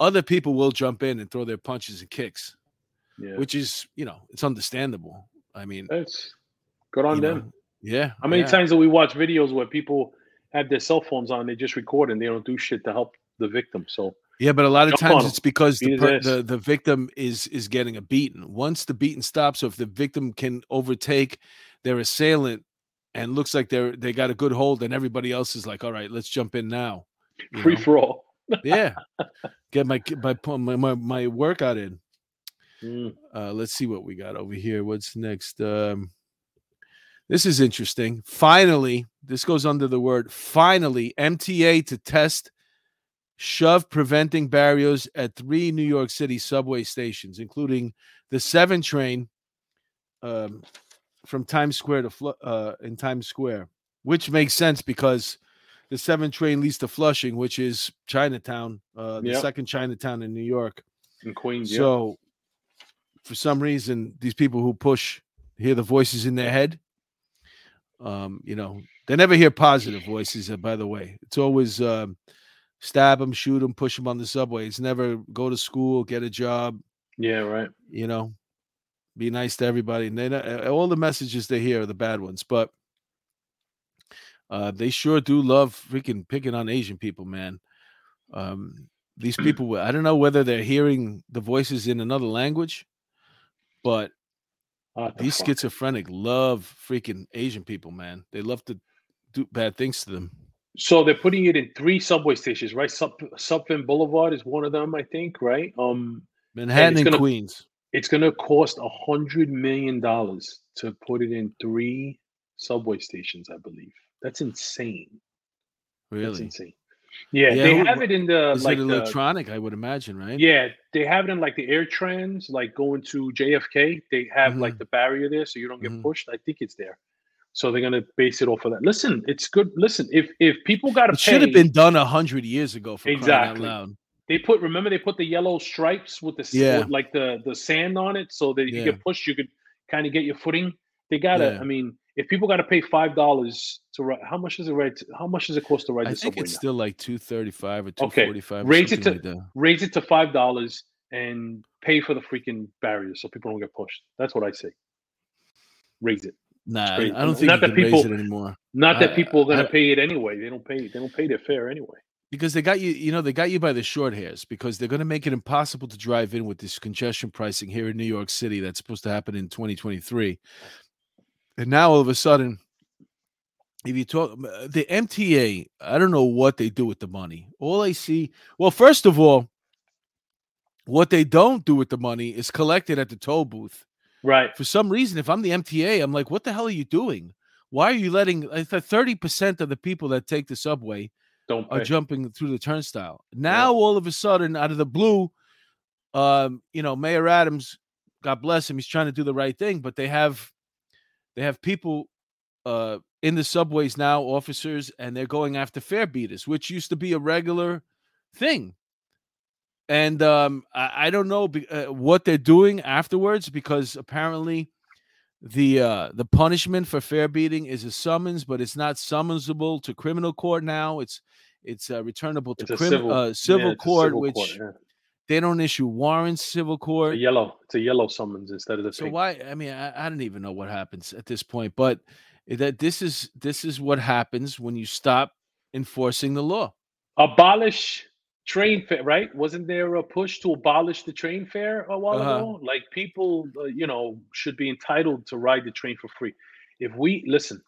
other people will jump in and throw their punches and kicks,
Yeah.
which is, you know, it's understandable. I mean,
That's good on them.
know, yeah.
How many
yeah.
times do we watch videos where people have their cell phones on, they just record and they don't do shit to help the victim? So
Yeah, but a lot of
Jump
times it's because the, per, the the victim is is getting a beating. Once the beating stops, so if the victim can overtake their assailant and looks like they're they got a good hold, and everybody else is like, all right, let's jump in now. you
free
know?
for all.
yeah, get my my my my, workout in.
Mm.
Uh, let's see what we got over here. What's next? Um, this is interesting. Finally, this goes under the word finally. MTA to test shove preventing barriers at three New York City subway stations, including the seven train um, from Times Square to uh, in Times Square, which makes sense because the seven train leads to Flushing, which is Chinatown, uh, the
Yep.
second Chinatown in New York.
In Queens, yeah.
So, for some reason, these people who push hear the voices in their head. Um, you know, they never hear positive voices. uh, by the way, it's always um, stab them, shoot them, push them on the subway. It's never go to school, get a job.
Yeah, right.
You know, be nice to everybody. And they don't- uh, all the messages they hear are the bad ones. But Uh, they sure do love freaking picking on Asian people, man. Um, these people, I don't know whether they're hearing the voices in another language, but
the
these
fuck?
schizophrenic love freaking Asian people, man. They love to do bad things to them.
So they're putting it in three subway stations, right? Sub Sutphin Boulevard is one of them, I think, right? Um,
Manhattan
it's
and
gonna-
Queens.
It's gonna cost a hundred million dollars to put it in three subway stations, I believe. That's insane. That's
Really?
insane. Yeah,
Yeah,
they have it in the like the,
electronic? I would imagine, right?
yeah, they have it in like the air trans, like going to JFK. They have like
Mhm.
the barrier there, so you don't get
Mhm.
pushed. I think it's there. So they're gonna base it off of that. Listen, it's good. Listen, if if people got to
should have been done a hundred years ago for
Exactly.
Crying out loud.
they put. Remember, they put the yellow stripes with the
Yeah.
with, like the the sand on it, so that if you get pushed, you could kind of get your footing. They gotta.
Yeah.
I mean, if people got to pay five dollars to ride, how much is it ride? To, how much does it cost to ride
I think it's
now?
still like two thirty five or two forty five.
Okay, raise it to-
like.
Raise it to five dollars and pay for the freaking barriers so people don't get pushed. That's what I say. Raise it.
Nah, I don't think
Not that people-
it anymore
Not that
I-
people are gonna
I-
pay it anyway. They don't pay. They don't pay their fare anyway.
Because they got you. You know, they got you by the short hairs because they're going to make it impossible to drive in with this congestion pricing here in New York City. That's supposed to happen in twenty twenty three, and now all of a sudden, if you talk uh, the MTA, I don't know what they do with the money. All I see, well, first of all, what they don't do with the money is collected at the toll booth.
Right.
for some reason, if I'm the MTA, I'm like, what the hell are you doing? Why are you letting thirty percent of the people that take the subway
Don't
are jumping through the turnstile? Now, all of a sudden, out of the blue, um, you know, Mayor Adams, God bless him, he's trying to do the right thing, but they have they have people uh in the subways now, officers, and they're going after fare beaters, which used to be a regular thing. And um, I, I don't know be, uh, what they're doing afterwards because apparently the uh, the punishment for fare beating is a summons, but it's not summonsable to criminal court now. It's it's uh, returnable to
It's
crim-
civil-
uh, civil
it's a
court,
civil
which
court, yeah.
they don't issue warrants. Civil court.
a yellow. It's a yellow summons instead of the
So
pink.
why? I mean, I, I don't even know what happens at this point, but that this is this is what happens when you stop enforcing the law.
abolish train fare, right? Wasn't there a push to abolish the train fare a while
Uh-huh.
ago? Like people, uh, you know, should be entitled to ride the train for free. If we listen,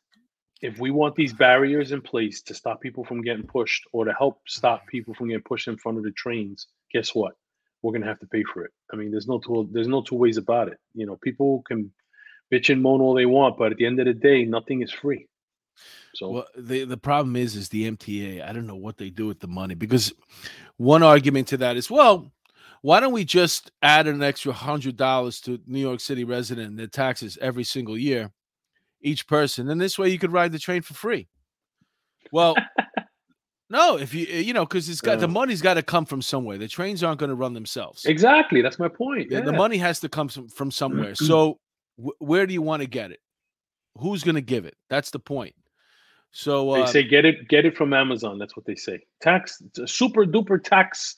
if we want these barriers in place to stop people from getting pushed or to help stop people from getting pushed in front of the trains, guess what? We're gonna have to pay for it. I mean, there's no two, there's no two ways about it. You know, people can bitch and moan all they want, but at the end of the day, nothing is free. So
Well, the the problem is, is the MTA. I don't know what they do with the money because one argument to that is, well, why don't we just add an extra hundred dollars to New York City resident and their taxes every single year, each person, and this way you could ride the train for free. Well, no, if you you know, because it's got the
Uh.
money's got to come from somewhere. The trains aren't going to run themselves.
exactly, that's my point.
Yeah, The money has to come some, from somewhere. So wh- where do you want to get it? Who's going to give it? That's the point. So
They
uh,
say get it, get it from Amazon. That's what they say. Tax, super duper tax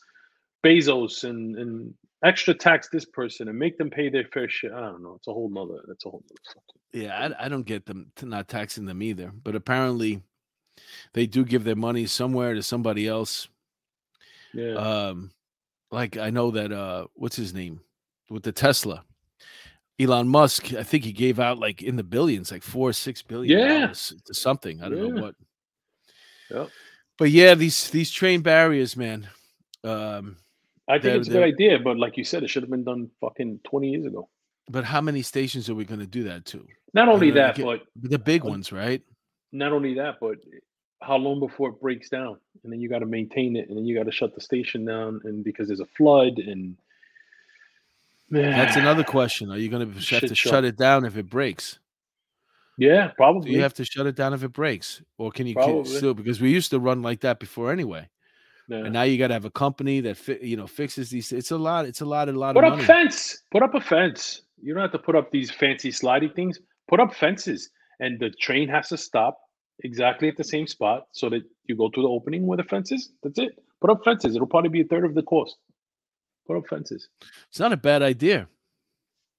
Bezos and and extra tax this person and make them pay their fair share. I don't know. It's a whole nother. That's a whole nother.
Yeah, I, I don't get them to not taxing them either. But apparently, they do give their money somewhere to somebody else.
Yeah.
Um, like I know that uh, what's his name with the Tesla, Elon Musk. I think he gave out like in the billions, like four, or six billion
Yeah.
to something. I don't know what.
Yep.
But yeah, these these train barriers, man. Um,
I think
they're-
it's a good idea, but like you said, it should have been done fucking twenty years ago.
but how many stations are we going to do that to?
Not only that,
get-
but
The big ones, right?
not only that, but how long before it breaks down, and then you got to maintain it, and then you got to shut the station down, and because there's a flood, and
That's another question. Are you going to have to
show.
shut it down if it breaks?
Yeah, probably.
Do you have to shut it down if it breaks, or can you
Probably.
still? Because we used to run like that before anyway,
Yeah.
and now you got to have a company that fi- you know fixes these. It's a lot. It's a lot. A lot
Put
of
up
money.
fence. Put up a fence. You don't have to put up these fancy sliding things. Put up fences, and the train has to stop exactly at the same spot so that you go to the opening where the fence is. That's it. Put up fences. It'll probably be a third of the cost. Put up fences.
It's not a bad idea.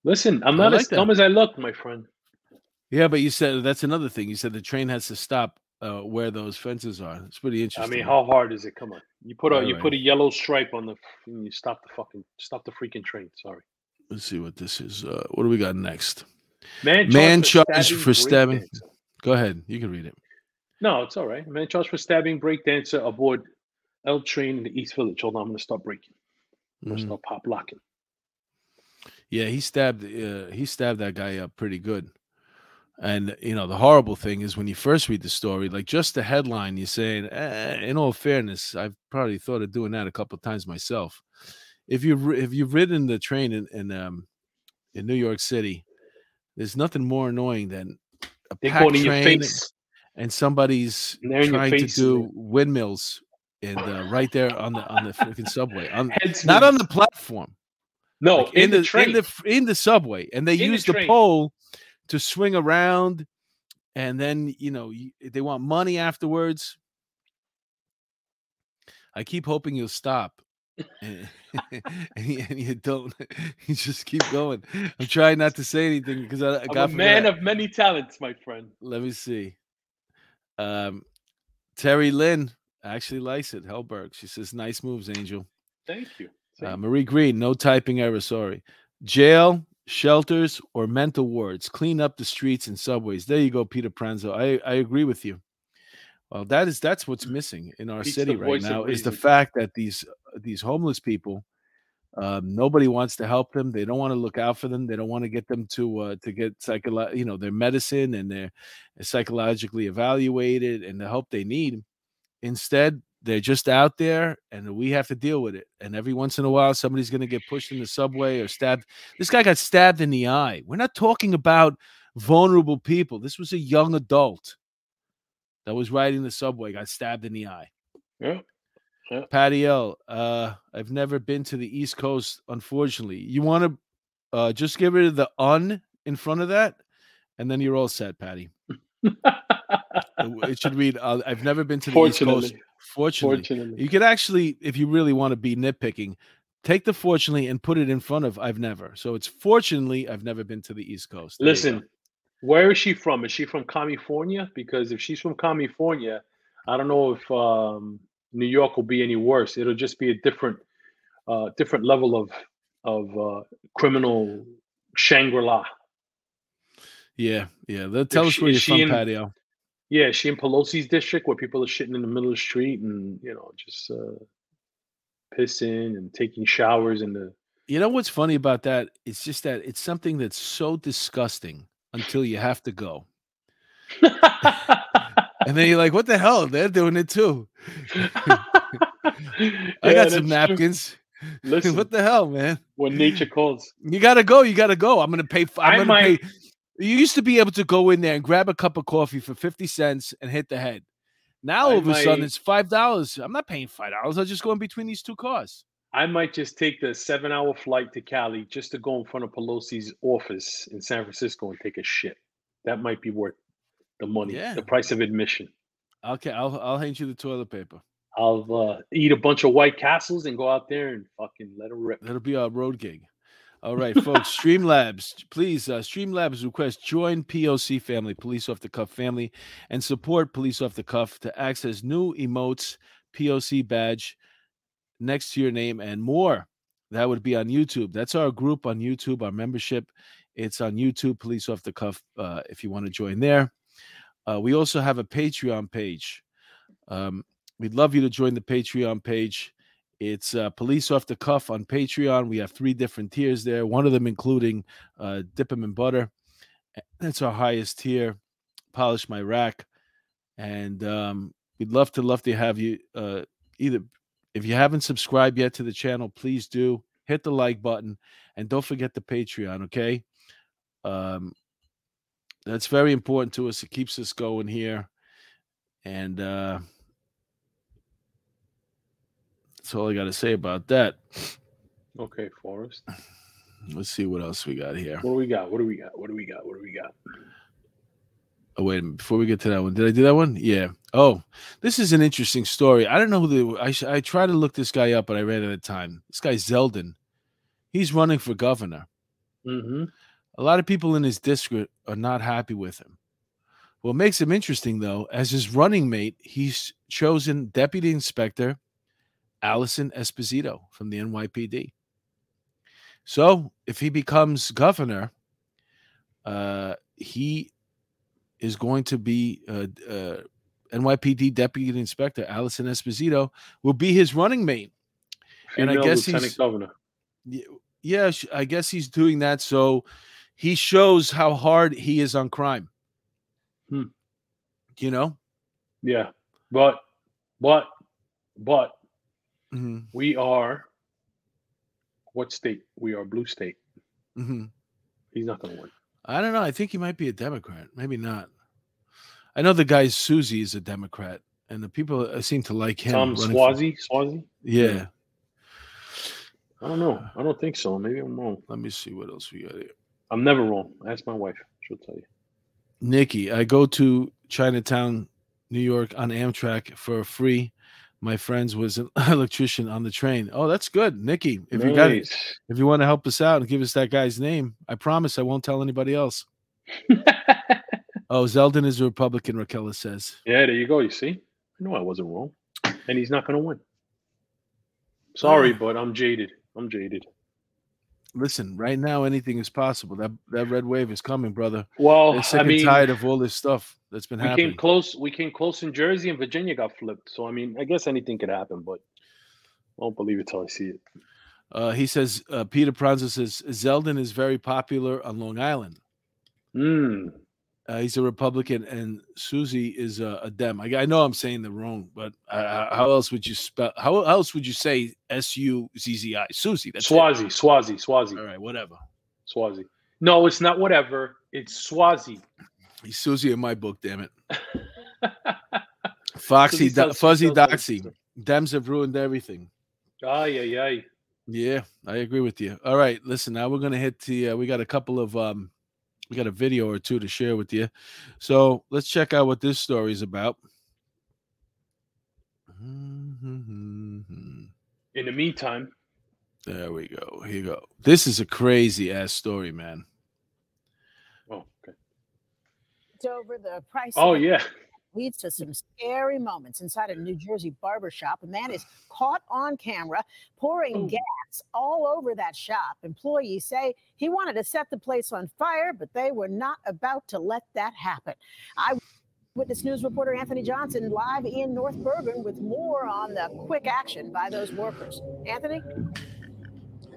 Listen, I'm not
like
as
that.
dumb as I look, my friend.
Yeah, but you said that's another thing. You said the train has to stop uh, where those fences are. It's pretty interesting.
I mean, how hard is it? Come on, you put a
All
you
right.
put a yellow stripe on the and you stop the fucking stop the freaking train. Sorry,
Let's see what this is. Uh, what do we got next?
man.
Man
charged
charged for stabbing.
breakdancer.
Go ahead. You can read it.
No, it's all right. Man charged for stabbing breakdancer aboard L train in the East Village. Hold on, I'm gonna start breaking. Gonna
Mhm.
pop locking.
Yeah, he stabbed. Uh, he stabbed that guy up pretty good. And you know the horrible thing is when you first read the story, like just the headline, you're saying, eh, in all fairness, I've probably thought of doing that a couple of times myself. If you've if you've ridden the train in in, um, in New York City, there's nothing more annoying than a
They're
packed
going in your
train and somebody's
And they're in your
trying to do windmills and uh, right there on the on the freaking subway, on, not on the platform
no
like,
in, the,
in
train.
the in the subway, and they
In
use the,
train.
pole to swing around, and then you know you, they want money afterwards. I keep hoping you'll stop, and, you, and you don't. You just keep going. I'm trying not to say anything because I, I
I'm
got
a man of many talents, my friend.
Let me see. Um, Terry Lynn actually likes it. Hellberg. She says, "Nice moves, Angel."
Thank you.
Uh, Marie Green, no typing error. Sorry. Jail, shelters, or mental wards. Clean up the streets and subways. There you go, Peter Pranzo. I, I agree with you. Well, that is that's what's missing in our city right now is the fact that these these homeless people, um, nobody wants to help them. They don't want to look out for them. They don't want to get them to uh, to get psycholo- you know, their medicine and their psychologically evaluated and the help they need. Instead, they're just out there and we have to deal with it. And every once in a while, somebody's going to get pushed in the subway or stabbed. This guy got stabbed in the eye. We're not talking about vulnerable people. This was a young adult that was riding the subway, got stabbed in the eye.
you. Yeah.
Patty L, uh, I've never been to the East Coast, unfortunately. You want to uh, just get rid of the un in front of that, and then you're all set, Patty. It should read, uh, I've never been to the East Coast.
Fortunately,
Fortunately, you could actually, if you really want to be nitpicking, take the fortunately and put it in front of I've never. So it's fortunately I've never been to the East Coast. There.
Listen, where is she from? Is she from California? Because if she's from California, I don't know if um, New York will be any worse. It'll just be a different, uh, different level of of uh, criminal Shangri La.
yeah, yeah. Let- Tell us
she-
where you're from,
in-
Patty L.
Yeah, she in Pelosi's district where people are shitting in the middle of the street and you know just uh, pissing and taking showers in the.
You know what's funny about that? It's just that it's something that's so disgusting until you have to go. And then you're like, what the hell? They're doing it too. I got some napkins.
Listen,
what the hell, man?
when nature calls.
You gotta go. You gotta go. I'm gonna pay. f- I'm
I
gonna
might-
pay. You used to be able to go in there and grab a cup of coffee for fifty cents and hit the head. Now
I
all of a sudden it's five dollars. I'm not paying five dollars. I'll just go in between these two cars.
I might just take the seven hour flight to Cali just to go in front of Pelosi's office in San Francisco and take a shit. That might be worth the money,
Yeah.
the price of admission.
Okay, I'll I'll hand you the toilet paper.
I'll uh, eat a bunch of White Castles and go out there and fucking let it rip.
That'll be our road gig. All right, folks. Streamlabs, please. Uh, Streamlabs request join POC family, Police Off the Cuff family, and support Police Off the Cuff to access new emotes, POC badge next to your name, and more. That would be on YouTube. That's our group on YouTube, our membership. It's on YouTube, Police Off the Cuff, uh, if you want to join there. Uh, we also have a Patreon page. Um, we'd love you to join the Patreon page. It's uh, Police Off the Cuff on Patreon. We have three different tiers there, one of them including uh, Dip 'em in Butter. That's our highest tier, Polish My Rack. And um, we'd love to, love to have you uh, either, if you haven't subscribed yet to the channel, please do hit the like button and don't forget the Patreon, okay? Um, that's very important to us. It keeps us going here. And uh, that's all I got to say about that.
Okay, Forrest.
Let's see what else we got here.
What do we got? What do we got? What do we got? What do we got?
Oh, wait a minute. Before we get to that one, did I do that one? Yeah. Oh, this is an interesting story. I don't know who the. I, I tried to look this guy up, but I ran out of time. This guy, Zeldin, he's running for governor.
Mm-hmm.
A lot of people in his district are not happy with him. What makes him interesting, though, as his running mate, he's chosen Deputy Inspector Alison Esposito from the NYPD. So if he becomes governor, uh, he is going to be uh, uh, NYPD Deputy Inspector Alison Esposito will be his running mate.
Female
and I guess
lieutenant
he's
governor.
yeah, I guess he's doing that so he shows how hard he is on crime.
Hmm.
You know,
Yeah, but but but
hmm
we are what state? We are blue state.
hmm
He's not going to win.
I don't know. I think he might be a Democrat. Maybe not. I know the guy Susie is a Democrat, and the people uh, seem to like him.
Tom
running for-
Suozzi, Suozzi.
Yeah.
I don't know. I don't think so. Maybe I'm wrong.
Let me see what else we got here.
I'm never wrong. Ask my wife. She'll tell you.
Nikki, I go to Chinatown, New York on Amtrak for free. My friends was an electrician on the train. Oh, that's good, Nikki. If you got it, if you want to help us out and give us that guy's name, I promise I won't tell anybody else. Oh, Zeldin is a Republican. Raquel says.
yeah, there you go. You see, I know I wasn't wrong, and he's not going to win. Sorry,
Ah.
but I'm jaded. I'm jaded.
Listen, right now anything is possible. That that red wave is coming, brother.
Well,
They're sick
I
and
mean,
tired of all this stuff that's been
we
happening.
came close. We came close in Jersey, and Virginia got flipped. So I mean, I guess anything could happen, but I don't believe it till I see it.
Uh, he says uh, Peter Pranza says Zeldin is very popular on Long Island.
Mm.
Uh, he's a Republican, and Susie is a, a Dem. I, I know I'm saying the wrong, but uh, how else would you spell? How else would you say S U Z Z I? Susie. That's it.
Suozzi, Suozzi, Suozzi,
All right, whatever.
Suozzi. No, it's not whatever. It's Suozzi.
He's Susie in my book. Damn it. Foxy,
Susie
Do- Fuzzy Doxy. Dems have ruined everything.
Ay, ay, ay.
Yeah, I agree with you. All right, listen. Now we're gonna hit the. Uh, we got a couple of. um We got a video or two to share with you. So let's check out what this story is about.
In the meantime,
There we go. Here you go. This is a crazy ass story, man.
oh, okay.
It's over the price.
Oh yeah.
Leads to some scary moments inside a New Jersey barber shop. A man is caught on camera pouring
Oh.
gas all over that shop. Employees say he wanted to set the place on fire, but they were not about to let that happen. Eyewitness News reporter Anthony Johnson live in North Bergen with more on the quick action by those workers. Anthony?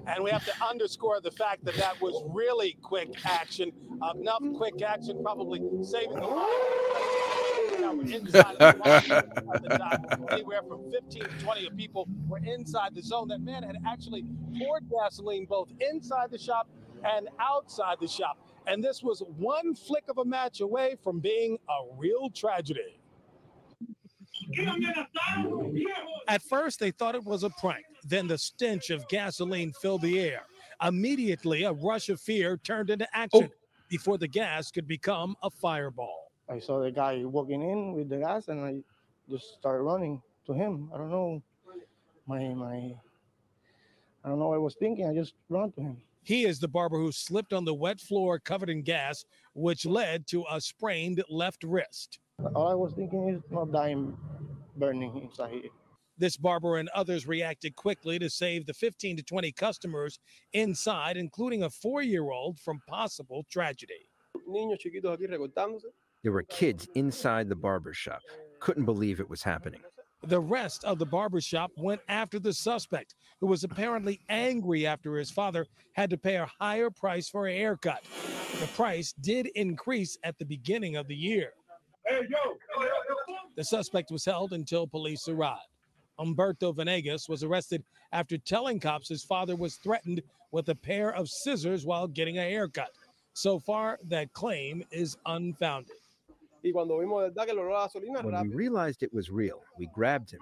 And we have to underscore the fact that that was really quick action. Enough quick action, probably saving the life. Inside the. Anywhere from 15 to 20 of people were inside the zone. That man had actually poured gasoline both inside the shop and outside the shop. And this was one flick of a match away from being a real tragedy. At first, they thought it was a prank. Then the stench of gasoline filled the air. Immediately, a rush of fear turned into action oh. before the gas could become a fireball.
I saw the guy walking in with the gas, and I just started running to him. I don't know, my my. I don't know what I was thinking. I just ran to him.
He is the barber who slipped on the wet floor covered in gas, which led to a sprained left wrist.
All I was thinking is not dying, burning inside here.
This barber and others reacted quickly to save the 15 to 20 customers inside, including a four year old from possible tragedy.
Niños chiquitos aquí recortándose.
There were kids inside the barber shop. Couldn't believe it was happening.
The rest of the barbershop went after the suspect, who was apparently angry after his father had to pay a higher price for a haircut. The price did increase at the beginning of the year. The suspect was held until police arrived. Umberto Venegas was arrested after telling cops his father was threatened with a pair of scissors while getting a haircut. So far, that claim is unfounded.
Y cuando vimos verdad que el olor a gasolina
When we realized it was real, we grabbed him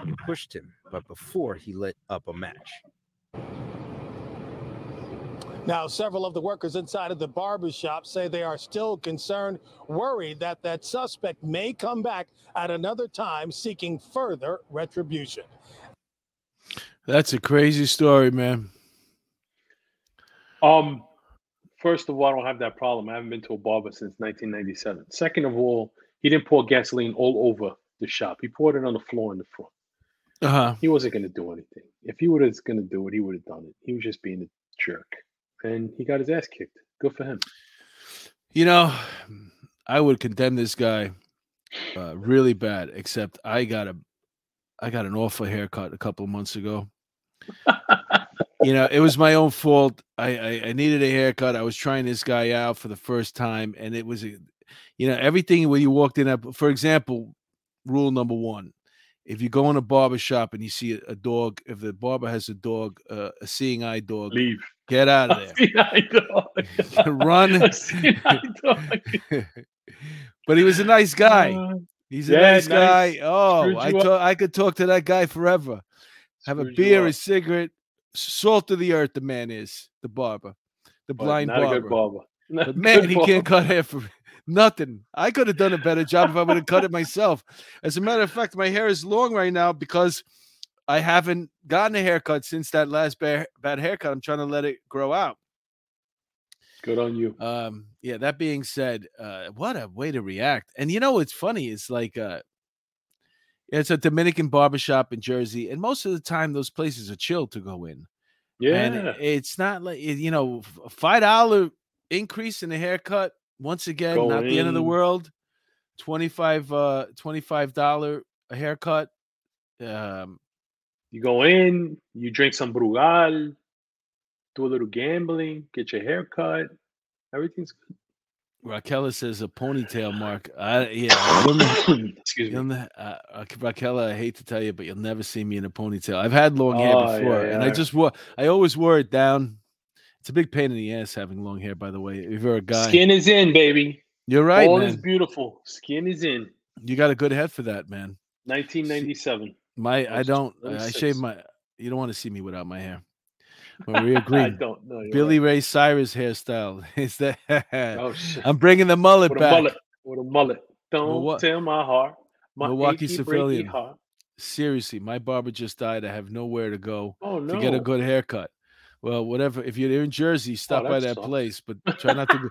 and pushed him, but before he lit up a match.
Now, several of the workers inside of the barber shop say they are still concerned, worried that that suspect may come back at another time seeking further retribution.
That's a crazy story, man.
Um, first of all, I don't have that problem. I haven't been to a barber since 1997. Second of all, he didn't pour gasoline all over the shop. He poured it on the floor in the front.
Uh huh.
He wasn't going to do anything. If he was going to do it, he would have done it. He was just being a jerk, and he got his ass kicked. Good for him.
You know, I would condemn this guy uh, really bad. Except I got a, I got an awful haircut a couple of months ago. you know, it was my own fault. I, I I needed a haircut. I was trying this guy out for the first time, and it was, you know, everything when you walked in. at- For example, rule number one: if you go in a barber shop and you see a, a dog, if the barber has a dog, uh, a seeing eye dog,
Leave.
get out of there.
See, I dog.
Run.
See, I dog.
but he was a nice guy.
Uh,
He's a
Yeah,
nice
nice.
guy. Oh,
Screwed
I
you up.
ta- I could talk to that guy forever. Have a
screwed you
beer, a cigarette, salt of the earth. The man is the barber, the blind
not
barber.
a good barber. Not
But man, he can't cut hair for nothing. I could have done a better job if I would have cut it myself. As a matter of fact, my hair is long right now because I haven't gotten a haircut since that last bad, bad haircut. I'm trying to let it grow out.
Good on you.
Um, yeah, that being said, uh, what a way to react. And you know what's funny is like uh it's a Dominican barbershop in Jersey, and most of the time those places are chill to go in. And
Yeah.
it's not like you know, five dollar increase in the haircut, once again,
Go
not the end of the world. 25 uh 25 dollar a haircut. Um
You go in, you drink some Brugal, do a little gambling, get your hair cut. Everything's
Raquel says a ponytail mark. I yeah, you'll ne-
good. Excuse me.
uh, uh, Raquel, I hate to tell you, but you'll never see me in a ponytail. I've had long hair
Oh,
before,
yeah,
and I just wore. I always wore it down. It's a big pain in the ass having long hair. By the way, if you're a guy,
Skin is in, baby.
you're right,
All
man.
is beautiful. Skin is in.
You got a good head for that, man.
1997.
My,
I
don't. I shave my. You don't want to see me without my hair. Maria
I don't know.
Billy
right.
Ray Cyrus hairstyle. Is that?
Oh shit.
I'm bringing the mullet
With a
back.
mullet. With a mullet. Don't
Milwa-
tell my heart. My
Milwaukee
achy,
civilian.
heart.
Seriously, my barber just died. I have nowhere to go.
Oh no.
to get a good haircut. Well, whatever. If you're in Jersey, stop by
that sucks.
place, but try not to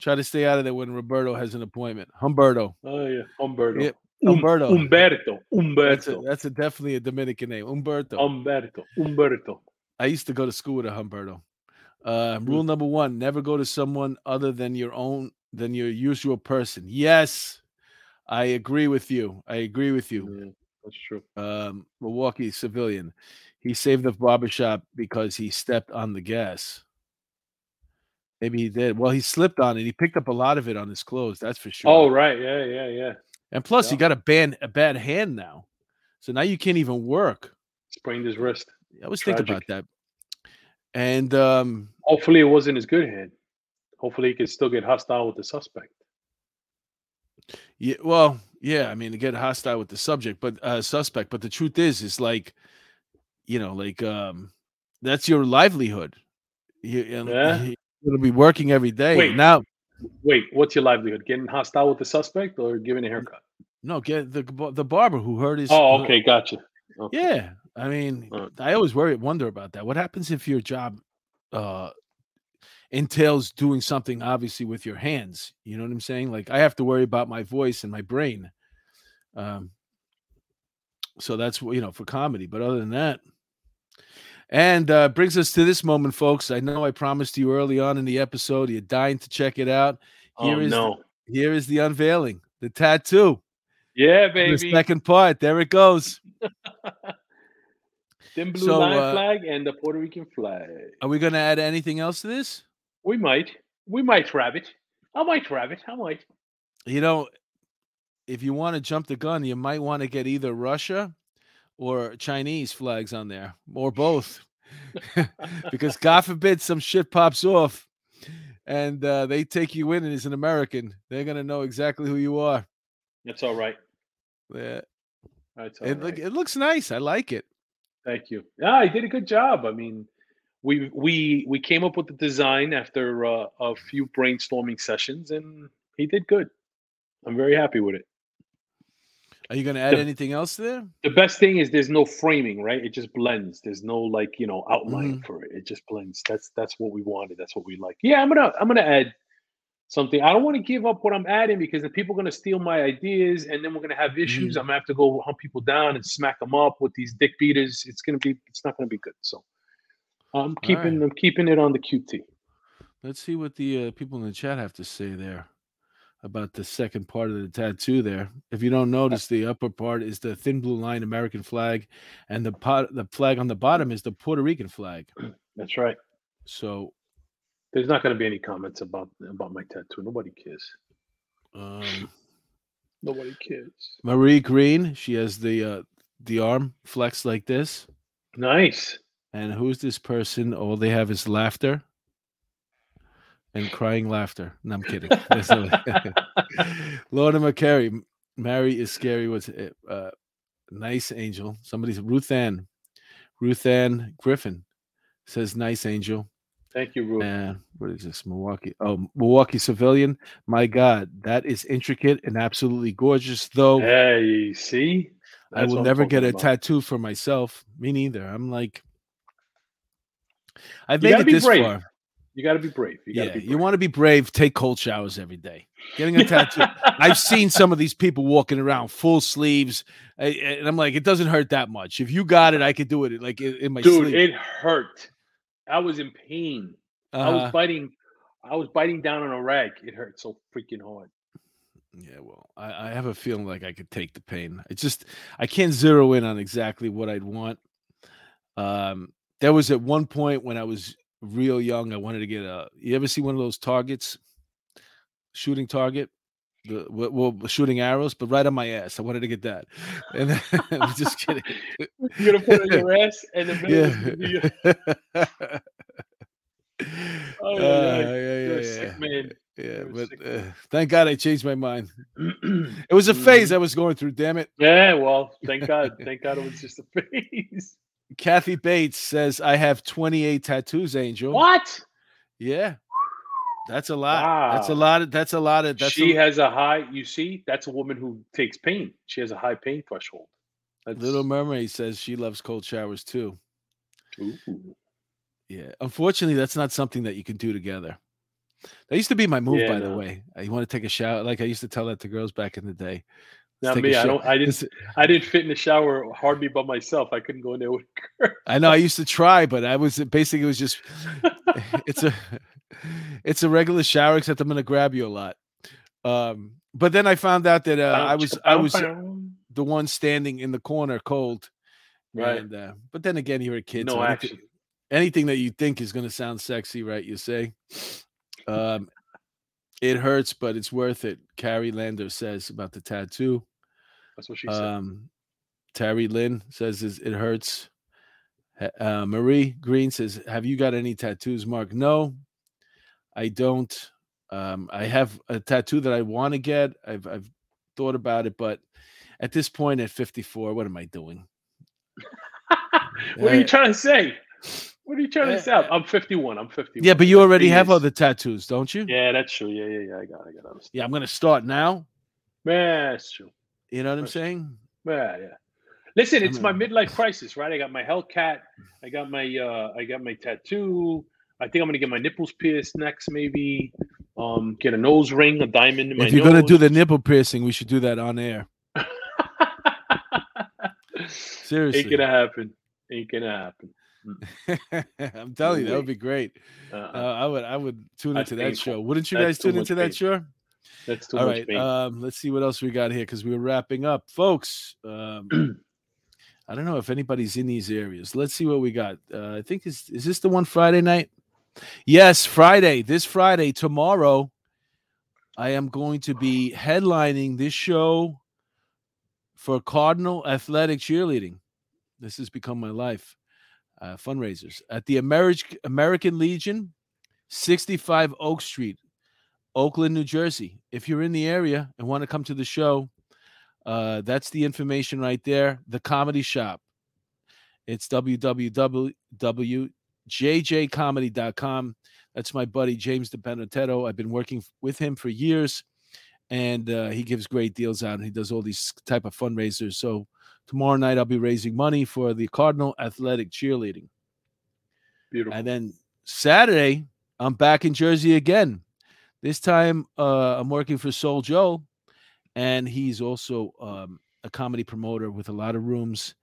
try to stay out of there when Roberto has an appointment. Humberto.
Oh yeah. Humberto.
Yep,
Um-
Umberto.
Umberto.
That's a, that's a definitely a Dominican name. Umberto.
Umberto. Umberto.
I used to go to school with a Humberto. Uh, rule number one: never go to someone other than your own than your usual person. Yes, I agree with you. I agree with you.
Yeah, that's true.
um, Milwaukee civilian. He saved the barbershop because he stepped on the gas. Maybe he did. Well, he slipped on it. He picked up a lot of it on his clothes. That's for sure.
Oh right. Yeah. Yeah. Yeah.
and plus, he got a bad a bad hand now, so now you can't even work.
Sprained his wrist.
I always think about that. And um,
Hopefully, it wasn't his good hand. Hopefully, he could still get hostile with the suspect.
yeah, well, yeah. I mean, to get hostile with the subject, but uh, suspect. But the truth is, is like, you know, like um, that's your livelihood. You, and
Yeah.
You're gonna be working every day.
Wait.
Now,
Wait, what's your livelihood? Getting hostile with the suspect or giving a haircut?
No, get the the barber who hurt his.
Oh, okay, gotcha. Okay.
Yeah, I mean. I always worry, wonder about that. What happens if your job uh entails doing something obviously with your hands? You know what I'm saying? Like I have to worry about my voice and my brain. Um, so that's you know for comedy. But other than that, and uh, brings us to this moment, folks. I know I promised you early on in the episode. You're dying to check it out.
Oh
Here is the-
no.
Here is the unveiling, the tattoo.
Yeah, baby.
The
baby.
second part. There it goes.
Thin blue
So,
line
uh,
flag and the Puerto Rican flag.
Are we going to add anything else to this?
We might. We might grab it. I might grab it. I might.
You know, if you want to jump the gun, you might want to get either Russia or Chinese flags on there, or both, because God forbid some shit pops off and uh, they take you in as an American. They're going to know exactly who you are.
That's all right.
Yeah,
That's all
it,
right.
it looks nice. I like it.
Thank you. Yeah, I did a good job. I mean, we we we came up with the design after uh, a few brainstorming sessions, and he did good. I'm very happy with it.
Are you going to add
The-
anything else there?
The best thing is there's no framing, right? It just blends. There's no like you know outline
Mm-hmm.
for it. It just blends. That's that's what we wanted. That's what we like. Yeah, I'm gonna I'm gonna add something. I don't want to give up what I'm adding because the people are gonna steal my ideas, and then we're gonna have issues.
Mm-hmm.
I'm gonna have to go hunt people down and smack them up with these dick beaters. It's gonna be. It's not gonna be good. So I'm keeping. I'm keeping it on the QT.
Let's see what the uh, people in the chat have to say there about the second part of the tattoo there. If you don't notice, the upper part is the thin blue line American flag, and the pot, the flag on the bottom is the Puerto Rican flag.
That's right.
So
There's not gonna be any comments about about my tattoo. Nobody cares.
um,
Nobody cares.
Marie Green, she has the uh, the arm flexed like this.
Nice.
And who's this person? All they have is laughter and crying laughter. No, I'm kidding. That's not- Lorna McCary, Mary is scary. Was uh, nice angel. Somebody's Ruth Ann. Ruth Ann Griffin says nice angel.
Thank you.
Uh, what is this? Milwaukee. Oh, Milwaukee civilian. My God, that is intricate and absolutely gorgeous. Though
Hey, see,
I
That's
will
I'm
never get a
about.
tattoo for myself. Me neither. I'm like, I've made it
be
this
brave.
far.
You got to be brave. You
Yeah, you want to be brave. Take cold showers every day. Getting a tattoo. I've seen some of these people walking around full sleeves, and I'm like, it doesn't hurt that much. If you got it, I could do it like in, in my
Dude,
sleep.
it hurt. I was in pain. I
Uh-huh.
was biting. I was biting down on a rag. It hurt so freaking hard.
Yeah, well, I, I have a feeling like I could take the pain. It's just I can't zero in on exactly what I'd want. Um, there was at one point when I was real young, I wanted to get a. You ever see one of those targets, shooting target, the well, well shooting arrows, but right on my ass. I wanted to get that, and then, I'm just kidding.
You're gonna put it on your ass and the middle.
yeah.
Yeah.
Uh,
Oh,
yeah,
yeah,
yeah, yeah,
sick man.
yeah. But uh, thank God I changed my mind. It was a phase I was going through. Damn it.
yeah, well, thank God. Thank God it was just a phase.
Kathy Bates says, I have 28 tattoos, Angel.
What?
Yeah. That's a lot. That's a lot. Of, that's a lot of that's
she
a,
has a high. You see, that's a woman who takes pain. She has a high pain threshold. That's,
Little Mermaid says she loves cold showers too.
Ooh.
Yeah. Unfortunately, that's not something that you can do together. That used to be my move,
Yeah,
by the way. Uh, You want to take a shower? Like I used to tell that to girls back in the day. Let's
Not me. I don't. I didn't. I didn't fit in the shower hardly by myself. I couldn't go in there with.
I know I used to try, but I was basically it was just it's a it's a regular shower, except I'm gonna grab you a lot. Um, but then I found out that uh, I was I was the one standing in the corner cold.
Right.
And, uh, but then again, you're a kid.
No
so anything,
action.
anything that you think is going to sound sexy, right? You say. Um, it hurts, but it's worth it. Carrie Lander says about the tattoo.
That's what she said.
Um, Terry Lynn says is- it hurts. Uh, Marie Green says, "Have you got any tattoos, Mark?" No, I don't. Um, I have a tattoo that I want to get. I've I've thought about it, but at this point, at 54, what am I doing?
what are you
uh,
trying to say? What are you trying to say? I'm 51. I'm 51.
Yeah, but you already have other tattoos, don't you?
Yeah, that's true. Yeah, yeah, yeah. I got. I got. Other.
Yeah, I'm gonna start now.
Yeah, that's true.
You know what I'm saying?
Yeah, yeah. Listen, it's my
I'm
midlife crisis, right? I got my Hellcat. I got my. uh I got my tattoo. I think I'm gonna get my nipples pierced next, maybe. Um, get a nose ring, a diamond in my
If you're gonna do the nipple piercing, we should do that on air. Seriously.
Ain't gonna happen. Ain't gonna happen.
I'm telling you, that would be great. Uh,
Uh-uh.
I would, I would tune into that
painful.
show. Wouldn't you guys tune into that show?
That's too
All
much
right.
pain.
Um, let's see what else we got here because we are wrapping up, folks. Um, I don't know if anybody's in these areas. Let's see what we got. Uh, I think is is this the one Friday night? Yes, Friday. This Friday, tomorrow, I am going to be headlining this show for Cardinal Athletic Cheerleading. This has become my life. Uh, fundraisers at the American American Legion, 65 Oak Street, Oakland, New Jersey. If you're in the area and want to come to the show, uh, that's the information right there. The Comedy Shop. It's www.jjcomedy.com. That's my buddy James DeBenedetto. I've been working with him for years, and uh, he gives great deals out. And he does all these type of fundraisers. So tomorrow night I'll be raising money for the Cardinal Athletic Cheerleading.
Beautiful.
And then Saturday, I'm back in Jersey again. This time, uh, I'm working for Soul Joe, and he's also um, a comedy promoter with a lot of rooms.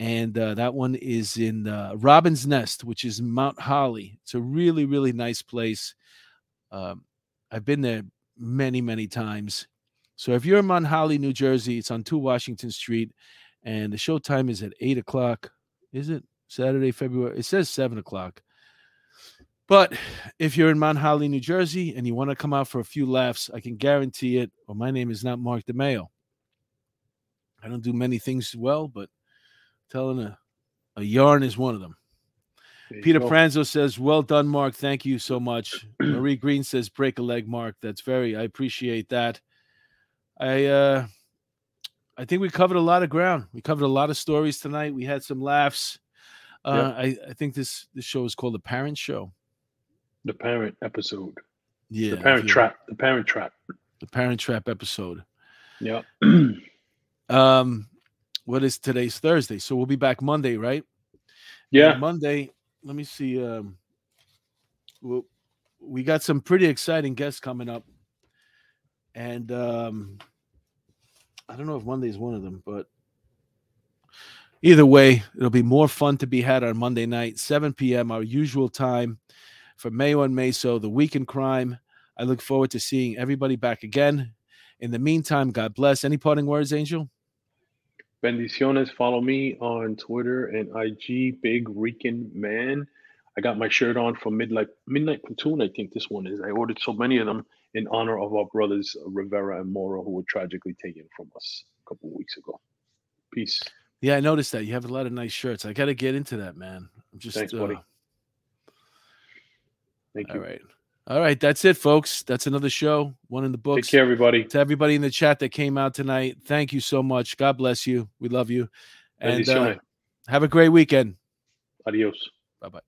And uh, that one is in uh, Robin's Nest, which is Mount Holly. It's a really, really nice place. Um, I've been there many, many times. So if you're in Mount Holly, New Jersey, it's on 2 Washington Street, and the show time is at 8 o'clock. Is it Saturday, February? It says 7 o'clock. But if you're in Mount Holly, New Jersey, and you want to come out for a few laughs, I can guarantee it. Well, my name is not Mark DeMeo. I don't do many things well, but telling a, a yarn is one of them.
There
Peter. Pranzo says, "Well done, Mark. Thank you so much." Marie Green says, "Break a leg, Mark. That's very. I appreciate that. I uh, I think we covered a lot of ground. We covered a lot of stories tonight. We had some laughs. Uh, I, I think this this show is called the Parent Show.
the parent episode.
Yeah,
the parent trap. The parent trap.
The Parent Trap episode.
Yeah.
Um, what is today's Thursday? So we'll be back Monday, right?
yeah.
And Monday. Let me see. Um, well, we got some pretty exciting guests coming up, and um, I don't know if Monday is one of them, but either way, it'll be more fun to be had on Monday night, 7 p.m. our usual time for Mayo and Meso, the week in crime. I look forward to seeing everybody back again. In the meantime, God bless. Any parting words, Angel?
Bendiciones. Follow me on Twitter and IG, Big Rican Man. I got my shirt on from Midnight Midnight Platoon. I think this one is. I ordered so many of them in honor of our brothers Rivera and Mora, who were tragically taken from us a couple weeks ago. Peace.
Yeah, I noticed that you have a lot of nice shirts. I got to get into that, man. I'm just
Thanks, buddy.
uh,
Thank you.
right. All right, that's it, folks. That's another show. One in the books.
Take care, everybody.
To everybody in the chat that came out tonight, thank you so much. God bless you. We love you. And uh, have a great weekend.
Adios.
Bye bye.